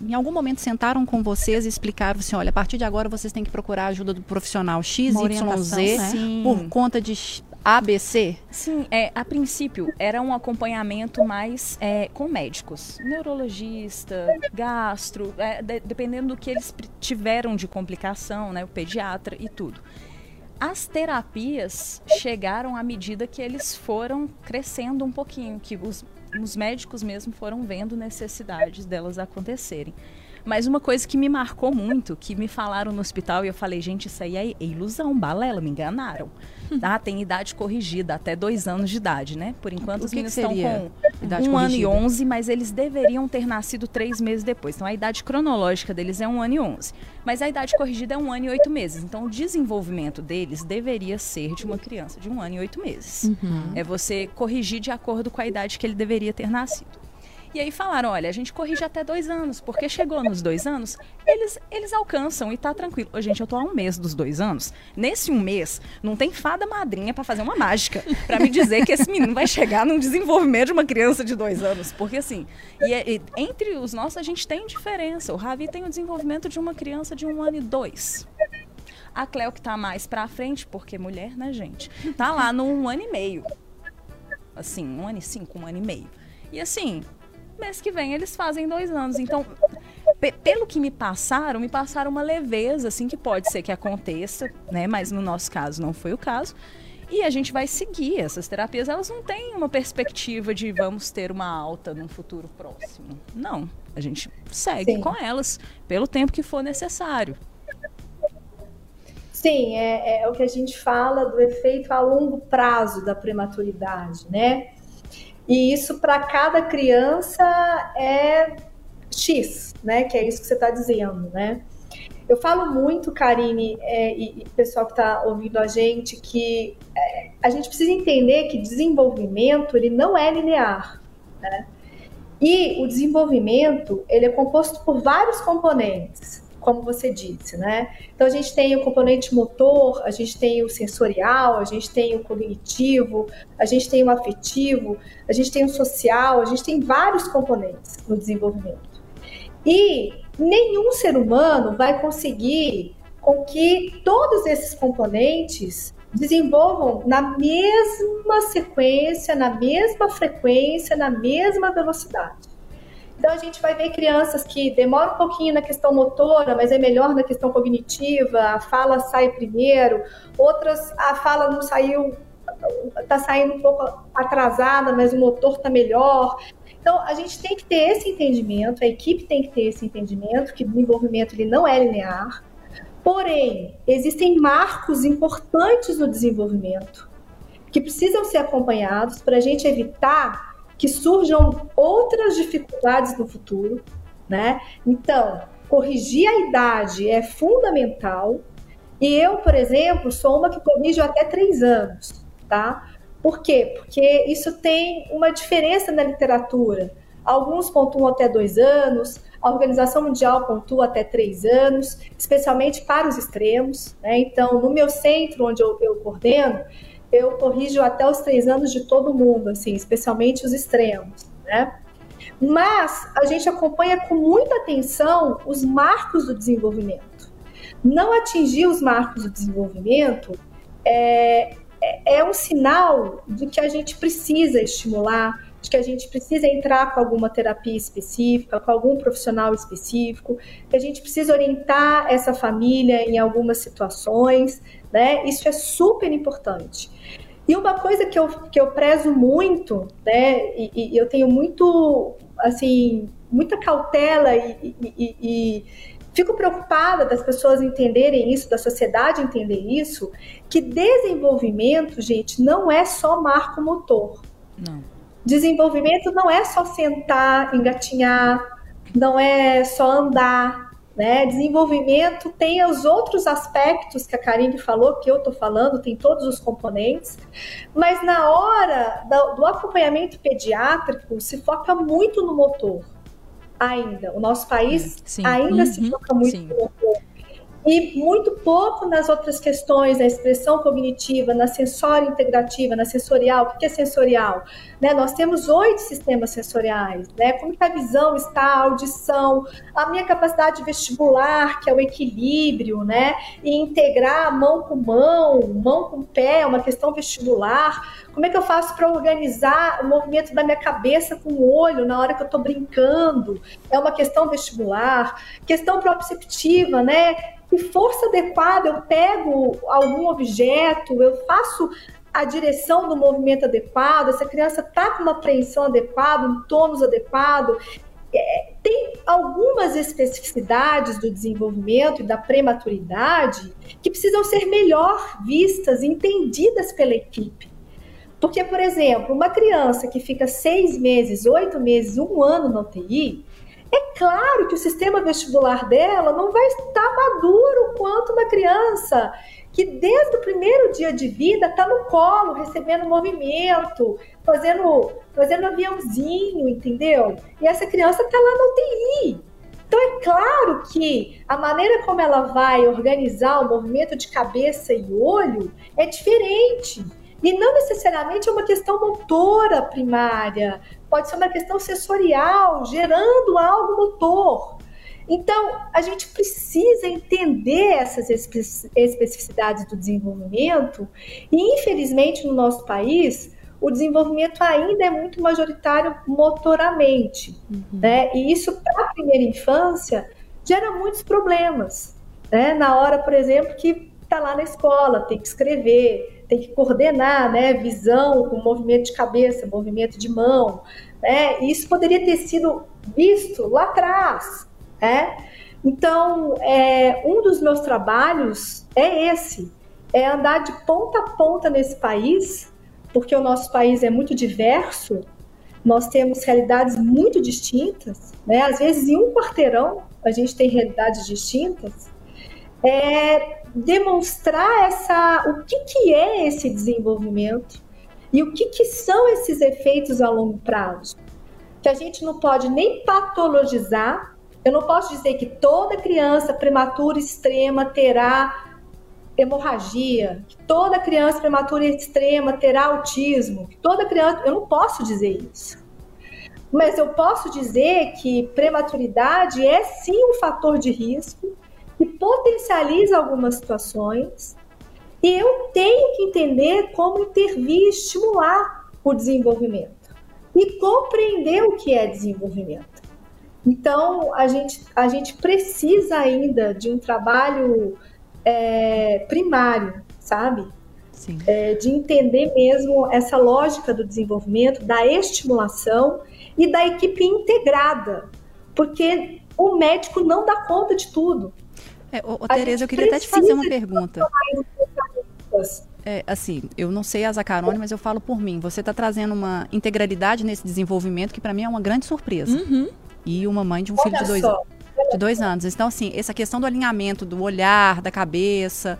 em algum momento sentaram com vocês e explicaram assim, olha, a partir de agora vocês têm que procurar a ajuda do profissional X, Y, Z, né? por conta de ABC? Sim, é, a princípio era um acompanhamento mais é, com médicos, neurologista, gastro, é, de, dependendo do que eles tiveram de complicação, né, o pediatra e tudo. As terapias chegaram à medida que eles foram crescendo um pouquinho, que os, os médicos mesmo foram vendo necessidades delas acontecerem. Mas uma coisa que me marcou muito, que me falaram no hospital e eu falei, gente, isso aí é ilusão, balela, me enganaram. Tá? Tem idade corrigida, até dois anos de idade, né? Por enquanto os meninos estão com idade um corrigida? ano e onze, mas eles deveriam ter nascido três meses depois. Então a idade cronológica deles é um ano e onze. Mas a idade corrigida é um ano e oito meses. Então o desenvolvimento deles deveria ser de uma criança de um ano e oito meses. Uhum. É você corrigir de acordo com a idade que ele deveria ter nascido. E aí falaram, olha, a gente corrige até dois anos, porque chegou nos dois anos, eles, eles alcançam e tá tranquilo. Gente, eu tô há um mês dos dois anos. Nesse um mês, não tem fada madrinha para fazer uma mágica para me dizer que esse menino vai chegar num desenvolvimento de uma criança de dois anos. Porque assim, e, é, e, entre os nossos a gente tem diferença. O Ravi tem o desenvolvimento de uma criança de um ano e dois. A Cleo, que tá mais pra frente, porque mulher, né, gente? Tá lá no um ano e meio. Assim, um ano e cinco, um ano e meio. E assim, mês que vem eles fazem dois anos. Então, pelo que me passaram, me passaram uma leveza, assim, que pode ser que aconteça, né? Mas no nosso caso não foi o caso. E a gente vai seguir essas terapias. Elas não têm uma perspectiva de vamos ter uma alta num futuro próximo. Não. A gente segue Sim. com elas pelo tempo que for necessário. Sim, é, é, o que a gente fala do efeito a longo prazo da prematuridade, né? E isso para cada criança é X, né? Que é isso que você está dizendo, né? Eu falo muito, Karine, é, e, e pessoal que está ouvindo a gente, que é, a gente precisa entender que desenvolvimento ele não é linear, né? E o desenvolvimento ele é composto por vários componentes como você disse, né? Então a gente tem o componente motor, a gente tem o sensorial, a gente tem o cognitivo, a gente tem o afetivo, a gente tem o social, a gente tem vários componentes no desenvolvimento. E nenhum ser humano vai conseguir com que todos esses componentes desenvolvam na mesma sequência, na mesma frequência, na mesma velocidade. Então a gente vai ver crianças que demoram um pouquinho na questão motora, mas é melhor na questão cognitiva, a fala sai primeiro, outras a fala não saiu, está saindo um pouco atrasada, mas o motor está melhor. Então a gente tem que ter esse entendimento, a equipe tem que ter esse entendimento que o desenvolvimento ele não é linear. Porém, existem marcos importantes no desenvolvimento que precisam ser acompanhados para a gente evitar que surjam outras dificuldades no futuro, né? Então, corrigir a idade é fundamental. E eu, por exemplo, sou uma que corrijo até três anos, tá? Por quê? Porque isso tem uma diferença na literatura. Alguns pontuam até dois anos, a Organização Mundial pontua até três anos, especialmente para os extremos. Né? Então, no meu centro, onde eu, eu coordeno, eu corrijo até os três anos de todo mundo, assim, especialmente os extremos, né? Mas a gente acompanha com muita atenção os marcos do desenvolvimento. não atingir os marcos do desenvolvimento é, é, é um sinal de que a gente precisa estimular, de que a gente precisa entrar com alguma terapia específica, com algum profissional específico, que a gente precisa orientar essa família em algumas situações, né? Isso é super importante. E uma coisa que eu, que eu prezo muito, né, e, e eu tenho muito, assim, muita cautela e, e, e, fico preocupada das pessoas entenderem isso, da sociedade entender isso, que desenvolvimento, gente, não é só marco motor. Não. Desenvolvimento não é só sentar, engatinhar, não é só andar, né? Desenvolvimento tem os outros aspectos que a Karine falou, que eu estou falando, tem todos os componentes, mas na hora do acompanhamento pediátrico se foca muito no motor ainda. O nosso país Sim. ainda uhum. se foca muito Sim. no motor e muito pouco nas outras questões, na expressão cognitiva, na sensória integrativa, na sensorial. O que é sensorial? Né? Nós temos oito sistemas sensoriais, né? Como que a visão está, a audição, a minha capacidade vestibular, que é o equilíbrio, né? E integrar mão com mão, mão com pé, uma questão vestibular. Como é que eu faço para organizar o movimento da minha cabeça com o olho na hora que eu estou brincando? É uma questão vestibular. Questão proprioceptiva, né? Que força adequada eu pego algum objeto, eu faço a direção do movimento adequado, essa criança está com uma apreensão adequada, um tônus adequado. É, tem algumas especificidades do desenvolvimento e da prematuridade que precisam ser melhor vistas entendidas pela equipe. Porque, por exemplo, uma criança que fica seis meses, oito meses, um ano na UTI, é claro que o sistema vestibular dela não vai estar maduro quanto uma criança que desde o primeiro dia de vida está no colo, recebendo movimento, fazendo, fazendo aviãozinho, entendeu? E essa criança está lá na UTI. Então é claro que a maneira como ela vai organizar o movimento de cabeça e olho é diferente. E não necessariamente é uma questão motora primária, pode ser uma questão sensorial, gerando algo motor. Então, a gente precisa entender essas especificidades do desenvolvimento, e infelizmente no nosso país, o desenvolvimento ainda é muito majoritário motoramente. Uhum. Né? E isso, para a primeira infância, gera muitos problemas. Né? Na hora, por exemplo, que está lá na escola, tem que escrever, tem que coordenar, né, visão com movimento de cabeça, movimento de mão, né? E isso poderia ter sido visto lá atrás, né? Então, é, um dos meus trabalhos é esse, é andar de ponta a ponta nesse país, porque o nosso país é muito diverso, nós temos realidades muito distintas, né? Às vezes em um quarteirão a gente tem realidades distintas. É, demonstrar essa, o que, que é esse desenvolvimento e o que, que são esses efeitos a longo prazo. Que a gente não pode nem patologizar, eu não posso dizer que toda criança prematura extrema terá hemorragia, que toda criança prematura extrema terá autismo, que toda criança, eu não posso dizer isso. Mas eu posso dizer que prematuridade é sim um fator de risco que potencializa algumas situações e eu tenho que entender como intervir e estimular o desenvolvimento e compreender o que é desenvolvimento. Então, a gente, a gente precisa ainda de um trabalho é, primário, sabe? É, de entender mesmo essa lógica do desenvolvimento, da estimulação e da equipe integrada, porque o médico não dá conta de tudo. É, ô, ô Tereza, eu queria até te fazer uma pergunta. É, assim, eu não sei a Zacarone, mas eu falo por mim. Você está trazendo uma integralidade nesse desenvolvimento que para mim é uma grande surpresa. Uhum. E uma mãe de um filho de dois, de dois anos. Então, assim, essa questão do alinhamento, do olhar, da cabeça,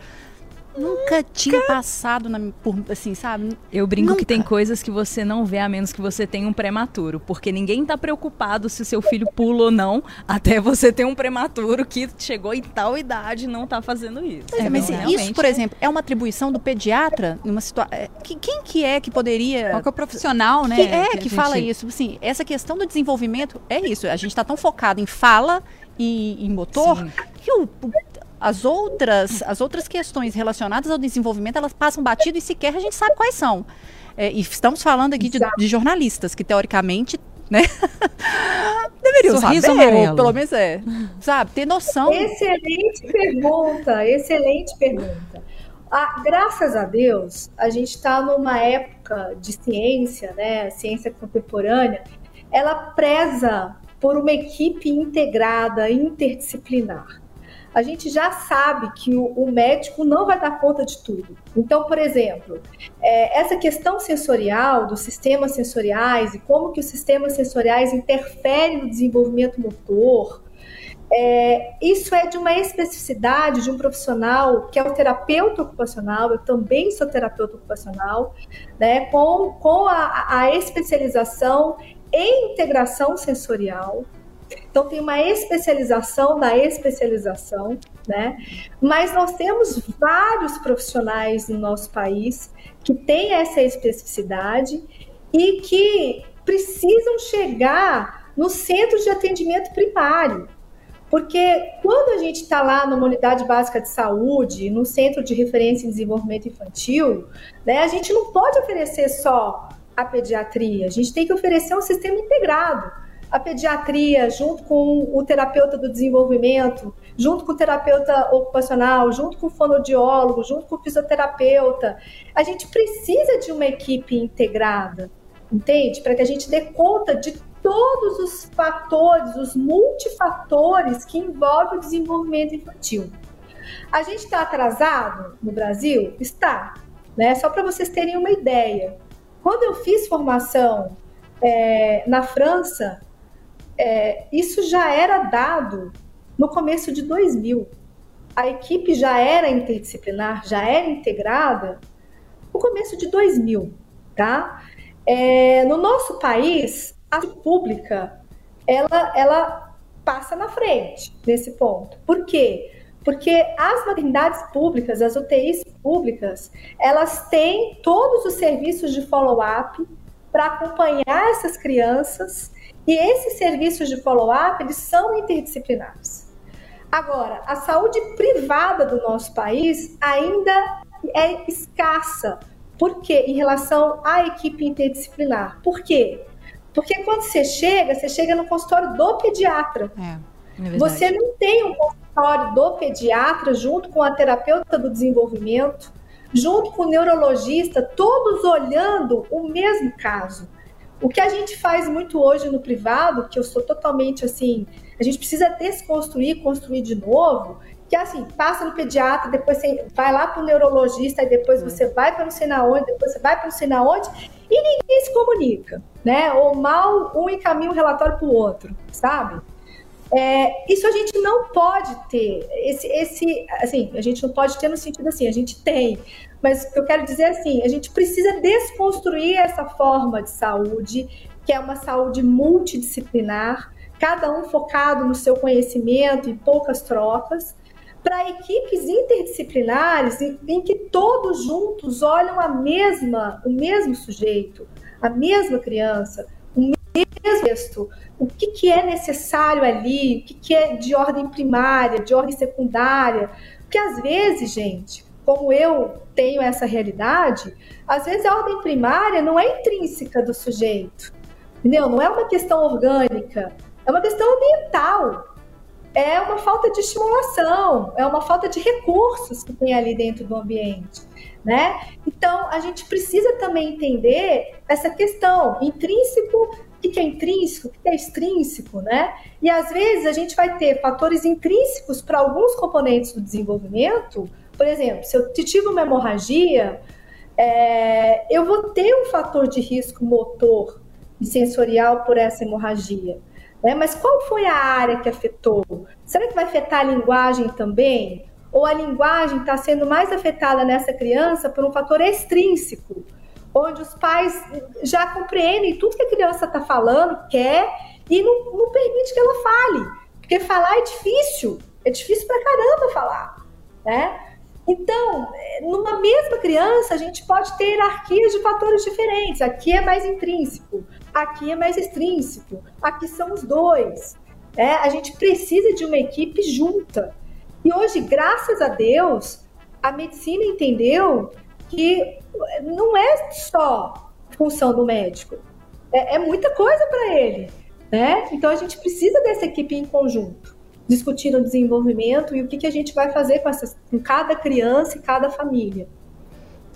Nunca tinha passado na, por, assim, sabe? Eu brinco Nunca. que tem coisas que você não vê a menos que você tenha um prematuro, porque ninguém tá preocupado se o seu filho pula ou não, até você ter um prematuro que chegou em tal idade e não tá fazendo isso. É, mas então, isso, por exemplo, é uma atribuição do pediatra numa situação, é, quem que é que poderia Qual que é o profissional, né? Que é que, que gente... fala isso, assim, essa questão do desenvolvimento é isso, a gente tá tão focado em fala e em motor Sim. que o As outras, as outras questões relacionadas ao desenvolvimento, elas passam batido e sequer a gente sabe quais são. É, e estamos falando aqui de, de, jornalistas que, teoricamente, né? *laughs* Deveriam Sorriso saber, amarelo. pelo menos é. Sabe, ter noção. Excelente pergunta, excelente pergunta. Ah, graças a Deus, a gente está numa época de ciência, né? Ciência contemporânea, ela preza por uma equipe integrada, interdisciplinar. A gente já sabe que o, o médico não vai dar conta de tudo. Então, por exemplo, é, essa questão sensorial, dos sistemas sensoriais e como que os sistemas sensoriais interferem no desenvolvimento motor, é, isso é de uma especificidade de um profissional que é o terapeuta ocupacional, eu também sou terapeuta ocupacional, né, com, com a, a especialização em integração sensorial. Então, tem uma especialização da especialização, né? Mas nós temos vários profissionais no nosso país que têm essa especificidade e que precisam chegar no centro de atendimento primário. Porque quando a gente está lá numa unidade básica de saúde, no centro de referência em desenvolvimento infantil, né, a gente não pode oferecer só a pediatria, a gente tem que oferecer um sistema integrado. A pediatria, junto com o terapeuta do desenvolvimento, junto com o terapeuta ocupacional, junto com o fonodiólogo, junto com o fisioterapeuta. A gente precisa de uma equipe integrada, entende? Para que a gente dê conta de todos os fatores, os multifatores que envolvem o desenvolvimento infantil. A gente está atrasado no Brasil? Está. Né? Só para vocês terem uma ideia. Quando eu fiz formação é, na França, é, isso já era dado no começo de 2000. A equipe já era interdisciplinar, já era integrada no começo de 2000, tá? É, no nosso país, a pública, ela, ela passa na frente nesse ponto. Por quê? Porque as maternidades públicas, as UTIs públicas, elas têm todos os serviços de follow-up para acompanhar essas crianças e esses serviços de follow-up, eles são interdisciplinares. Agora, a saúde privada do nosso país ainda é escassa. Por quê? Em relação à equipe interdisciplinar. Por quê? Porque quando você chega, você chega no consultório do pediatra. É, é você não tem um consultório do pediatra junto com a terapeuta do desenvolvimento, junto com o neurologista, todos olhando o mesmo caso. O que a gente faz muito hoje no privado, que eu sou totalmente assim, a gente precisa desconstruir, construir de novo, que é assim, passa no pediatra, depois você vai lá para o neurologista, e depois você vai para não sei na onde, depois você vai para não sei na onde, e ninguém se comunica, né? Ou mal um encaminha um relatório para o outro, sabe? É, isso a gente não pode ter. Esse, esse, assim, a gente não pode ter no sentido assim, a gente tem. Mas eu quero dizer assim, a gente precisa desconstruir essa forma de saúde, que é uma saúde multidisciplinar, cada um focado no seu conhecimento e poucas trocas, para equipes interdisciplinares em, em, que todos juntos olham a mesma, o mesmo sujeito, a mesma criança, texto, o que, que é necessário ali, o que, que é de ordem primária, de ordem secundária. Porque às vezes, gente, como eu tenho essa realidade, às vezes a ordem primária não é intrínseca do sujeito, entendeu? Não é uma questão orgânica, é uma questão ambiental é uma falta de estimulação, é uma falta de recursos que tem ali dentro do ambiente. Né? Então, a gente precisa também entender essa questão intrínseco, o que é intrínseco, o que é extrínseco, né? E às vezes a gente vai ter fatores intrínsecos para alguns componentes do desenvolvimento. Por exemplo, se eu tive uma hemorragia, é, eu vou ter um fator de risco motor e sensorial por essa hemorragia. Né? Mas qual foi a área que afetou? Será que vai afetar a linguagem também? Ou a linguagem está sendo mais afetada nessa criança por um fator extrínseco, onde os pais já compreendem tudo que a criança está falando, quer, e não, não permite que ela fale. Porque falar é difícil, é difícil pra caramba falar, né? Então, numa mesma criança, a gente pode ter hierarquias de fatores diferentes. Aqui é mais intrínseco, aqui é mais extrínseco, aqui são os dois. É, a gente precisa de uma equipe junta. E hoje, graças a Deus, a medicina entendeu que não é só função do médico, é, é muita coisa para ele, né? Então a gente precisa dessa equipe em conjunto, discutindo o desenvolvimento e o que, que a gente vai fazer com, essas, com cada criança e cada família.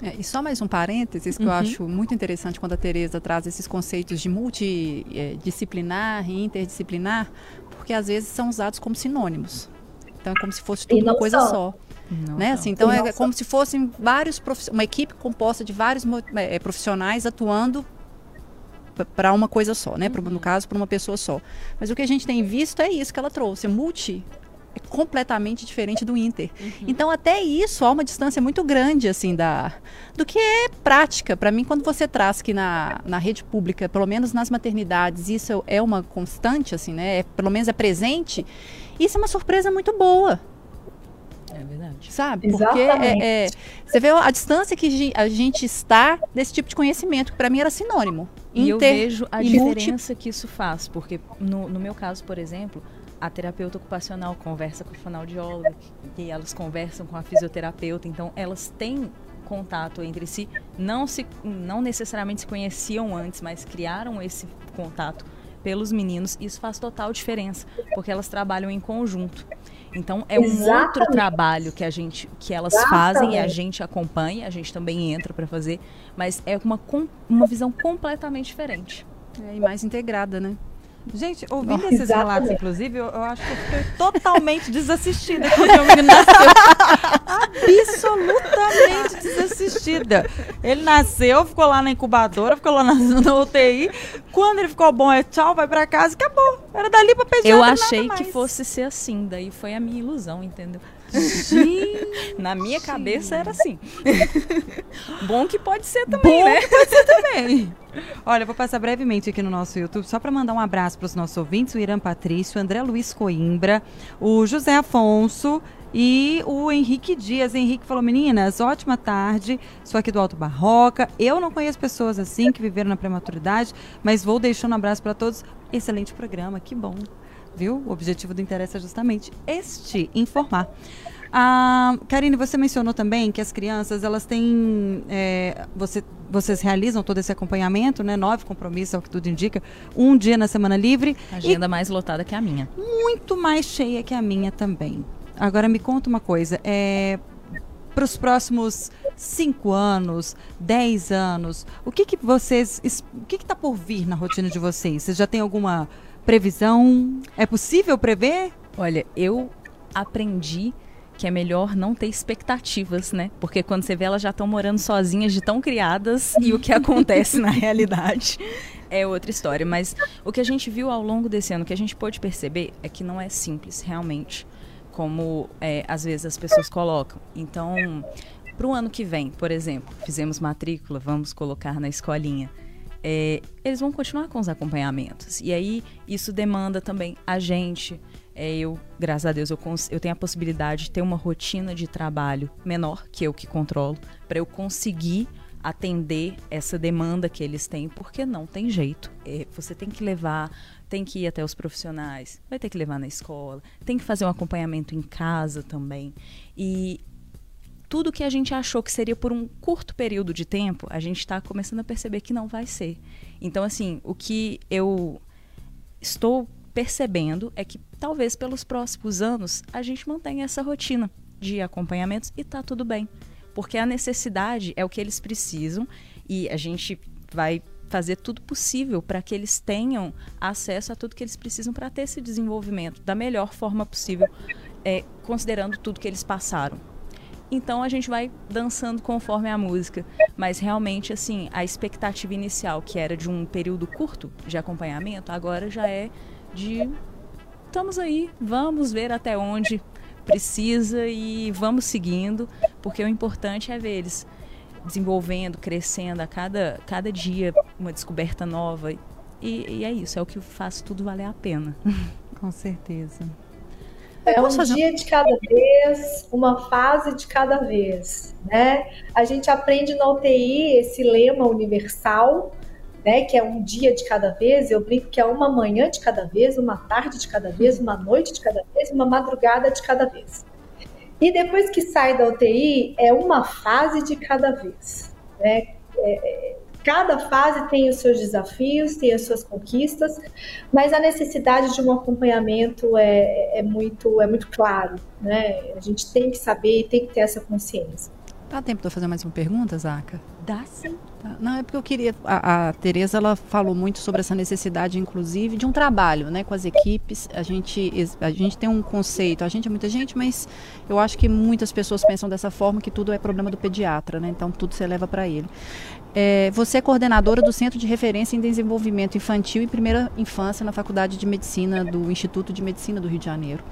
É, e só mais um parênteses que uhum. eu acho muito interessante quando a Tereza traz esses conceitos de multidisciplinar e interdisciplinar, porque às vezes são usados como sinônimos. Então é como se fosse tudo uma coisa são. só. Não, né? Assim, então é como se fossem vários uma equipe composta de vários é, profissionais atuando para uma coisa só, né? Uhum. No caso, para uma pessoa só. Mas o que a gente tem visto é isso que ela trouxe, multi é completamente diferente do Inter. Uhum. Então até isso há uma distância muito grande assim da do que é prática. Para mim, quando você traz que na, na rede pública, pelo menos nas maternidades, isso é uma constante assim, né? É, pelo menos é presente. Isso é uma surpresa muito boa. Verdade. Sabe? Porque é, é, você vê a distância que a gente está desse tipo de conhecimento, que para mim era sinônimo. E eu vejo a diferença multi... que isso faz, porque no, no meu caso, por exemplo, a terapeuta ocupacional conversa com a fonoaudióloga e elas conversam com a fisioterapeuta, então elas têm contato entre si, não se não necessariamente se conheciam antes, mas criaram esse contato pelos meninos, isso faz total diferença, porque elas trabalham em conjunto. Então é Exatamente. um outro trabalho que a gente que elas Exatamente. fazem e a gente acompanha, a gente também entra para fazer, mas é uma uma visão completamente diferente. É, e mais integrada, né? Gente, ouvindo oh, esses exatamente. relatos, inclusive, eu, eu, acho que eu fiquei totalmente desassistida quando o menino nasceu. Absolutamente desassistida. Ele nasceu, ficou lá na incubadora, ficou lá na, na UTI. Quando ele ficou bom, é tchau, vai pra casa e acabou. Era dali pra pediatra, Eu achei que fosse ser assim, daí foi a minha ilusão, entendeu? Gente. Na minha cabeça era assim. *laughs* Bom que pode ser também, Bom né? Que pode ser também. Olha, eu vou passar brevemente aqui no nosso YouTube, só para mandar um abraço para os nossos ouvintes, o Irã Patrício, o André Luiz Coimbra, o José Afonso e o Henrique Dias. Henrique falou: meninas, ótima tarde. Sou aqui do Alto Barroca. Eu não conheço pessoas assim que viveram na prematuridade, mas vou deixando um abraço para todos. Excelente programa, que bom viu? O objetivo do interesse é justamente este, informar. Ah, Karine, você mencionou também que as crianças, elas têm, é, você, vocês realizam todo esse acompanhamento, né? Nove compromissos, é o que tudo indica, um dia na semana livre. Agenda mais lotada que a minha. Muito mais cheia que a minha também. Agora me conta uma coisa, é, para os próximos cinco anos, dez anos, o que que vocês, o que está por vir na rotina de vocês? Vocês já têm alguma Previsão? É possível prever? Olha, eu aprendi que é melhor não ter expectativas, né? Porque quando você vê elas já estão morando sozinhas de tão criadas e o que *laughs* acontece na realidade é outra história. Mas o que a gente viu ao longo desse ano, que a gente pôde perceber é que não é simples, realmente, como é, às vezes as pessoas colocam. Então, para o ano que vem, por exemplo, fizemos matrícula, vamos colocar na escolinha é, eles vão continuar com os acompanhamentos. E aí isso demanda também a gente. É, eu, graças a Deus, eu, eu tenho a possibilidade de ter uma rotina de trabalho menor, que eu que controlo, para eu conseguir atender essa demanda que eles têm, porque não tem jeito. É, você tem que levar, tem que ir até os profissionais, vai ter que levar na escola, tem que fazer um acompanhamento em casa também. E tudo que a gente achou que seria por um curto período de tempo, a gente está começando a perceber que não vai ser. Então, assim, o que eu estou percebendo é que talvez pelos próximos anos a gente mantenha essa rotina de acompanhamentos e tá tudo bem. Porque a necessidade é o que eles precisam e a gente vai fazer tudo possível para que eles tenham acesso a tudo que eles precisam para ter esse desenvolvimento da melhor forma possível, é, considerando tudo que eles passaram. Então a gente vai dançando conforme a música. Mas realmente, assim, a expectativa inicial, que era de um período curto de acompanhamento, agora já é de. Estamos aí, vamos ver até onde precisa e vamos seguindo, porque o importante é ver eles desenvolvendo, crescendo a cada, cada dia, uma descoberta nova. E, e é isso, é o que faz tudo valer a pena. *laughs* Com certeza. É um dia de cada vez, uma fase de cada vez, né? A gente aprende na UTI esse lema universal, né? Que é um dia de cada vez. Eu brinco que é uma manhã de cada vez, uma tarde de cada vez, uma noite de cada vez, uma madrugada de cada vez. E depois que sai da UTI, é uma fase de cada vez. Né? É, é cada fase tem os seus desafios, tem as suas conquistas, mas a necessidade de um acompanhamento é, é, muito, é muito claro. Né? A gente tem que saber e tem que ter essa consciência. Dá tempo de eu fazer mais uma pergunta, Zaca? Dá sim. Tá. Não, é porque eu queria. A, a Tereza ela falou muito sobre essa necessidade, inclusive, de um trabalho né, com as equipes. A gente, a gente tem um conceito, a gente é muita gente, mas eu acho que muitas pessoas pensam dessa forma que tudo é problema do pediatra, né? Então tudo se leva para ele. É, você é coordenadora do Centro de Referência em Desenvolvimento Infantil e Primeira Infância na Faculdade de Medicina do Instituto de Medicina do Rio de Janeiro.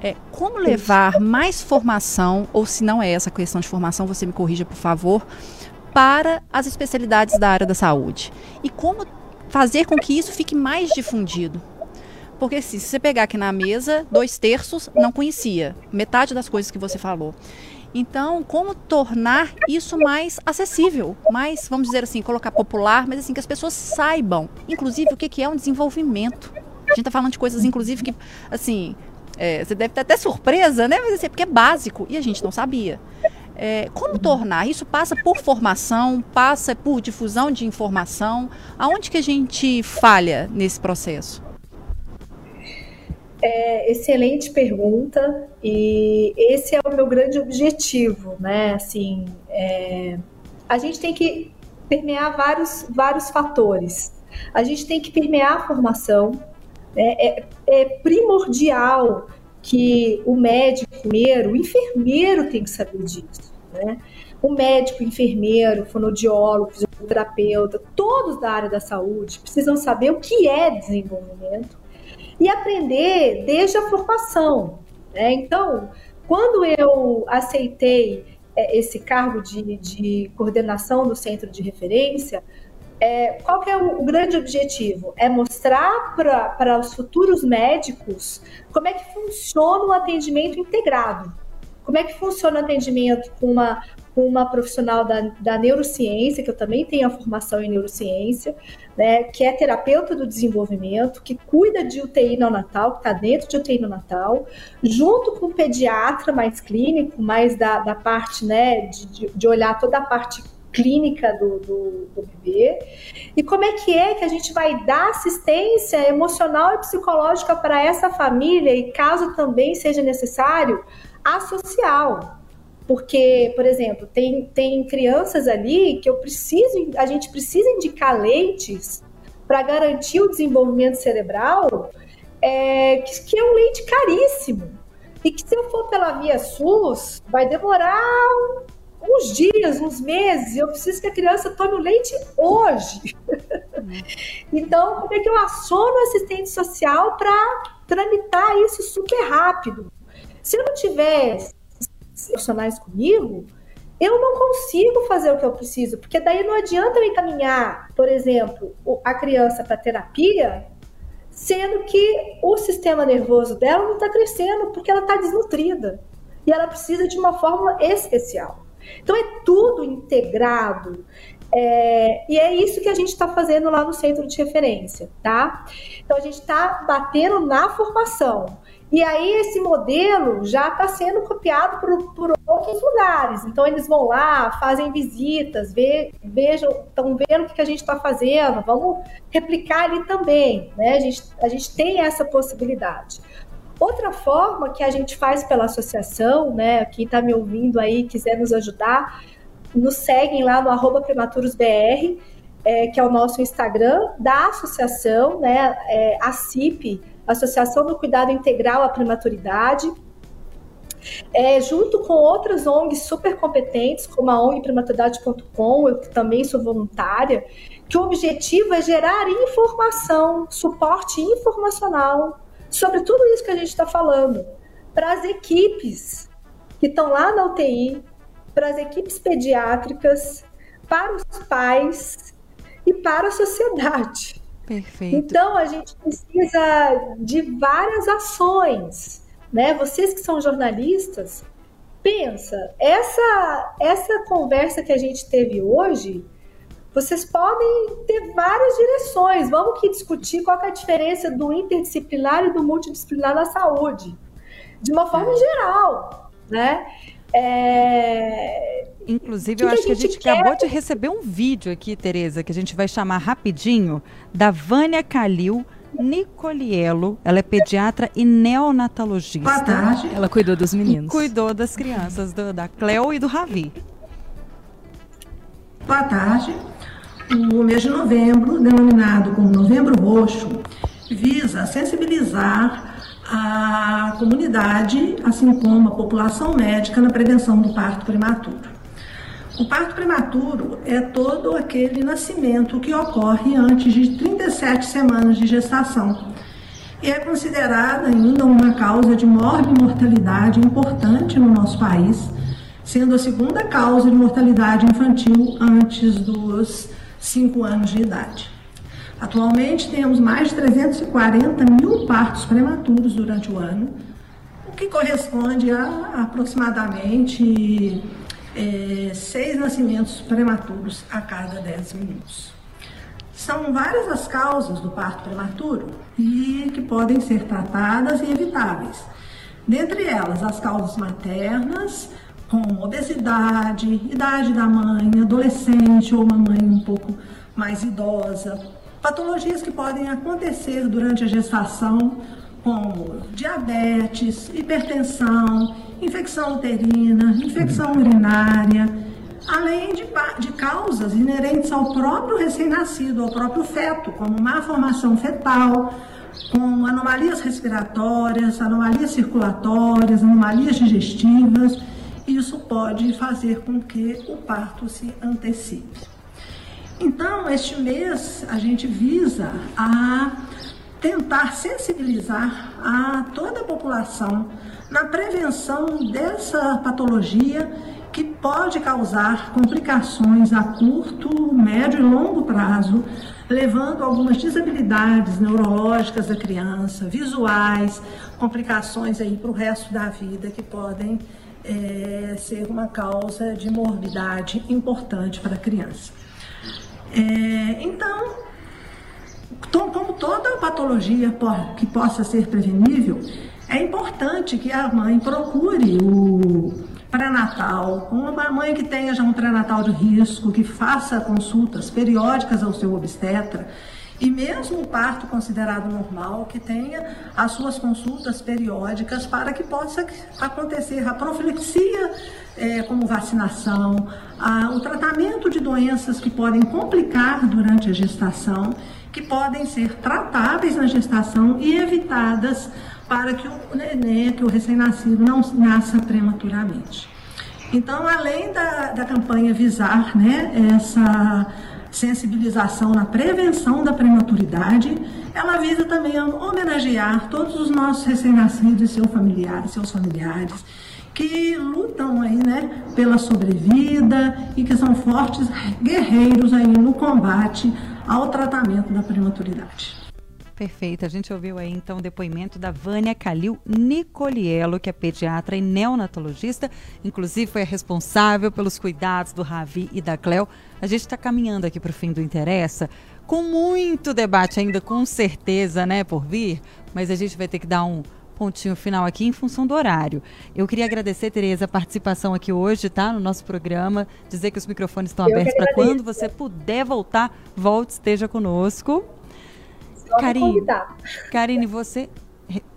É, como levar mais formação, ou se não é essa questão de formação, você me corrija, por favor, para as especialidades da área da saúde? E como fazer com que isso fique mais difundido? Porque se você pegar aqui na mesa, dois terços não conhecia, metade das coisas que você falou. Então, como tornar isso mais acessível, mais, vamos dizer assim, colocar popular, mas assim, que as pessoas saibam, inclusive, o que, é um desenvolvimento. A gente está falando de coisas, inclusive, que, assim, é, você deve estar até surpresa, né? Mas assim, é porque é básico e a gente não sabia. É, como tornar? Isso passa por formação, passa por difusão de informação. Aonde que a gente falha nesse processo? É, excelente pergunta e esse é o meu grande objetivo, né? Assim, é, a gente tem que permear vários, vários fatores. A gente tem que permear a formação. Né? É, é primordial que o médico, primeiro, o enfermeiro tem que saber disso, né? O médico, o enfermeiro, o fonoaudiólogo, o fisioterapeuta, todos da área da saúde precisam saber o que é desenvolvimento e aprender desde a formação. Né? Então, quando eu aceitei é, esse cargo de, de coordenação do centro de referência, é, qual que é o, grande objetivo? É mostrar para os futuros médicos como é que funciona o atendimento integrado. Como é que funciona o atendimento com uma, com uma profissional da, da neurociência, que eu também tenho a formação em neurociência, né, que é terapeuta do desenvolvimento, que cuida de UTI neonatal, que está dentro de UTI neonatal, junto com o pediatra mais clínico, mais da, da parte né, de, de olhar toda a parte clínica do, do, do, bebê e como é que é que a gente vai dar assistência emocional e psicológica para essa família e caso também seja necessário a social porque, por exemplo, tem, tem crianças ali que eu preciso, a gente precisa indicar leites para garantir o desenvolvimento cerebral, é, que, que, é um leite caríssimo. E que se eu for pela via SUS, vai demorar uns dias, uns meses. Eu preciso que a criança tome o leite hoje. *laughs* então, como é que eu aciono o assistente social para tramitar isso super rápido? Se eu não tiver profissionais comigo, eu não consigo fazer o que eu preciso, porque daí não adianta eu encaminhar, por exemplo, a criança para terapia, sendo que o sistema nervoso dela não está crescendo porque ela está desnutrida e ela precisa de uma fórmula especial. Então é tudo integrado. É, e é isso que a gente está fazendo lá no centro de referência, tá? Então a gente está batendo na formação. E aí esse modelo já está sendo copiado por, por, outros lugares. Então eles vão lá, fazem visitas, ve, vejam, estão vendo o que, a gente está fazendo, vamos replicar ali também. Né? A, gente, a gente tem essa possibilidade. Outra forma que a gente faz pela associação, né? Quem está me ouvindo aí quiser nos ajudar, nos seguem lá no arroba prematurosbr, é, que é o nosso Instagram da associação, né? É, a CIP, Associação do Cuidado Integral à Prematuridade, é, junto com outras ONGs super competentes, como a ONG Prematuridade.com, eu também sou voluntária, que o objetivo é gerar informação, suporte informacional sobre tudo isso que a gente está falando, para as equipes que estão lá na UTI, para as equipes pediátricas, para os pais e para a sociedade. Perfeito. Então a gente precisa de várias ações, né? Vocês que são jornalistas, pensa, essa essa conversa que a gente teve hoje, vocês podem ter várias direções. Vamos que discutir qual é a diferença do interdisciplinar e do multidisciplinar na saúde, de uma forma geral, né? É... Inclusive, que eu acho que a gente quer... acabou de receber um vídeo aqui, Tereza, que a gente vai chamar rapidinho, da Vânia Calil Nicoliello. Ela é pediatra e neonatologista. Boa tarde. Ela cuidou dos meninos. cuidou das crianças, do, da Cleo e do Ravi. Boa tarde. O mês de novembro, denominado como Novembro Roxo, visa sensibilizar a comunidade, assim como a população médica, na prevenção do parto prematuro. O parto prematuro é todo aquele nascimento que ocorre antes de 37 semanas de gestação e é considerada ainda uma causa de morbimortalidade importante no nosso país, sendo a segunda causa de mortalidade infantil antes dos 5 anos de idade. Atualmente temos mais de 340 mil partos prematuros durante o ano, o que corresponde a aproximadamente é, seis nascimentos prematuros a cada 10 minutos. São várias as causas do parto prematuro e que podem ser tratadas e evitáveis. Dentre elas, as causas maternas, como obesidade, idade da mãe, adolescente ou uma mãe um pouco mais idosa, patologias que podem acontecer durante a gestação, como diabetes, hipertensão, infecção uterina, infecção urinária, além de, de causas inerentes ao próprio recém-nascido, ao próprio feto, como má formação fetal, com anomalias respiratórias, anomalias circulatórias, anomalias digestivas. Isso pode fazer com que o parto se antecipe. Então, este mês a gente visa a tentar sensibilizar a toda a população na prevenção dessa patologia que pode causar complicações a curto, médio e longo prazo, levando algumas desabilidades neurológicas da criança, visuais, complicações aí para o resto da vida que podem é, ser uma causa de morbidade importante para a criança. É, então, como toda patologia que possa ser prevenível, é importante que a mãe procure o pré-natal, uma mãe que tenha já um pré-natal de risco, que faça consultas periódicas ao seu obstetra, e mesmo o parto considerado normal, que tenha as suas consultas periódicas para que possa acontecer a profilaxia, é, como vacinação, a, o tratamento de doenças que podem complicar durante a gestação que podem ser tratáveis na gestação e evitadas para que o neném, que o recém-nascido, não nasça prematuramente. Então, além da, da campanha visar né, essa sensibilização na prevenção da prematuridade, ela visa também homenagear todos os nossos recém-nascidos e seus familiares, seus familiares que lutam aí, né, pela sobrevida e que são fortes guerreiros aí no combate ao tratamento da prematuridade. Perfeito. A gente ouviu aí então o depoimento da Vânia Calil Nicoliello, que é pediatra e neonatologista, inclusive foi a responsável pelos cuidados do Ravi e da Cleo. A gente está caminhando aqui para o fim do Interessa, com muito debate ainda, com certeza, né, por vir, mas a gente vai ter que dar um pontinho final aqui em função do horário. Eu queria agradecer, Tereza, a participação aqui hoje, tá? No nosso programa. Dizer que os microfones estão Eu abertos para quando você puder voltar, volte, esteja conosco. Karine, Karine, você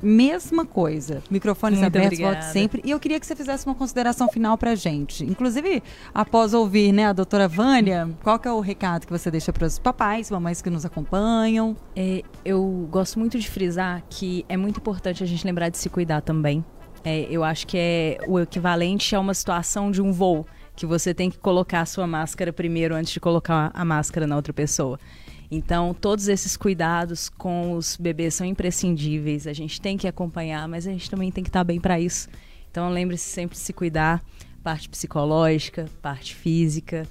Mesma coisa. Microfones Muito abertos, volte sempre. E eu queria que você fizesse uma consideração final pra gente. Inclusive, após ouvir né, a doutora Vânia, qual que é o recado que você deixa para os papais, mamães que nos acompanham? É, eu gosto muito de frisar que é muito importante a gente lembrar de se cuidar também. É, eu acho que é o equivalente a uma situação de um voo, que você tem que colocar a sua máscara primeiro antes de colocar a máscara na outra pessoa. Então, todos esses cuidados com os bebês são imprescindíveis. A gente tem que acompanhar, mas a gente também tem que estar bem para isso. Então, lembre-se sempre de se cuidar, parte psicológica, parte física.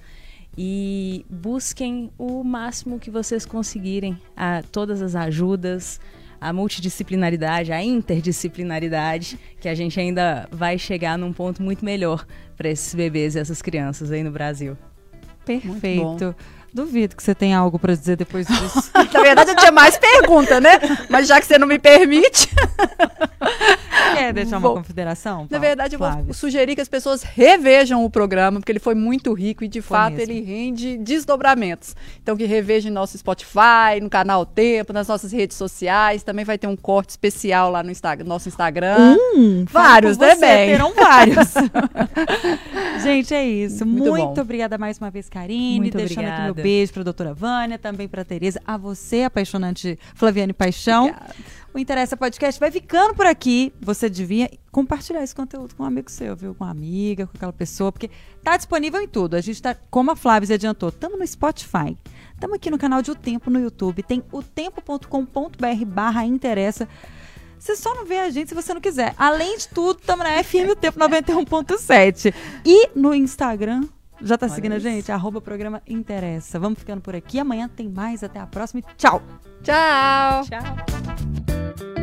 E busquem o máximo que vocês conseguirem, a, todas as ajudas, a multidisciplinaridade, a interdisciplinaridade, que a gente ainda vai chegar num ponto muito melhor para esses bebês e essas crianças aí no Brasil. Perfeito. Duvido que você tenha algo para dizer depois disso. *laughs* Na verdade, eu tinha mais pergunta, né? Mas já que você não me permite. Quer deixar uma Vou. Na Paulo? verdade, eu vou Flávio? sugerir que as pessoas revejam o programa, porque ele foi muito rico e, de Foi fato, mesmo. ele rende desdobramentos. Então, que revejam no nosso Spotify, no canal Tempo, nas nossas redes sociais. Também vai ter um corte especial lá no nosso Instagram. Fala Vários, né, bem? Terão vários. *laughs* Gente, é isso. Muito Muito, obrigada mais uma vez, Karine. Muito deixando aqui meu obrigada. Beijo para a doutora Vânia, também para Tereza, a você, apaixonante Flaviane Paixão. O Interessa Podcast vai ficando por aqui. Você devia compartilhar esse conteúdo com um amigo seu, viu? Com uma amiga, com aquela pessoa, porque tá disponível em tudo. A gente tá, como a Flávia adiantou, estamos no Spotify. Estamos aqui no canal de O Tempo no YouTube. Tem otempo.com.br barra interessa. Você só não vê a gente se você não quiser. Além de tudo, estamos na FM O Tempo 91.7. E no Instagram. Já tá Olha seguindo isso. a gente? Arroba programa Interessa. Vamos ficando por aqui. Amanhã tem mais. Até a próxima e tchau. Tchau. Tchau.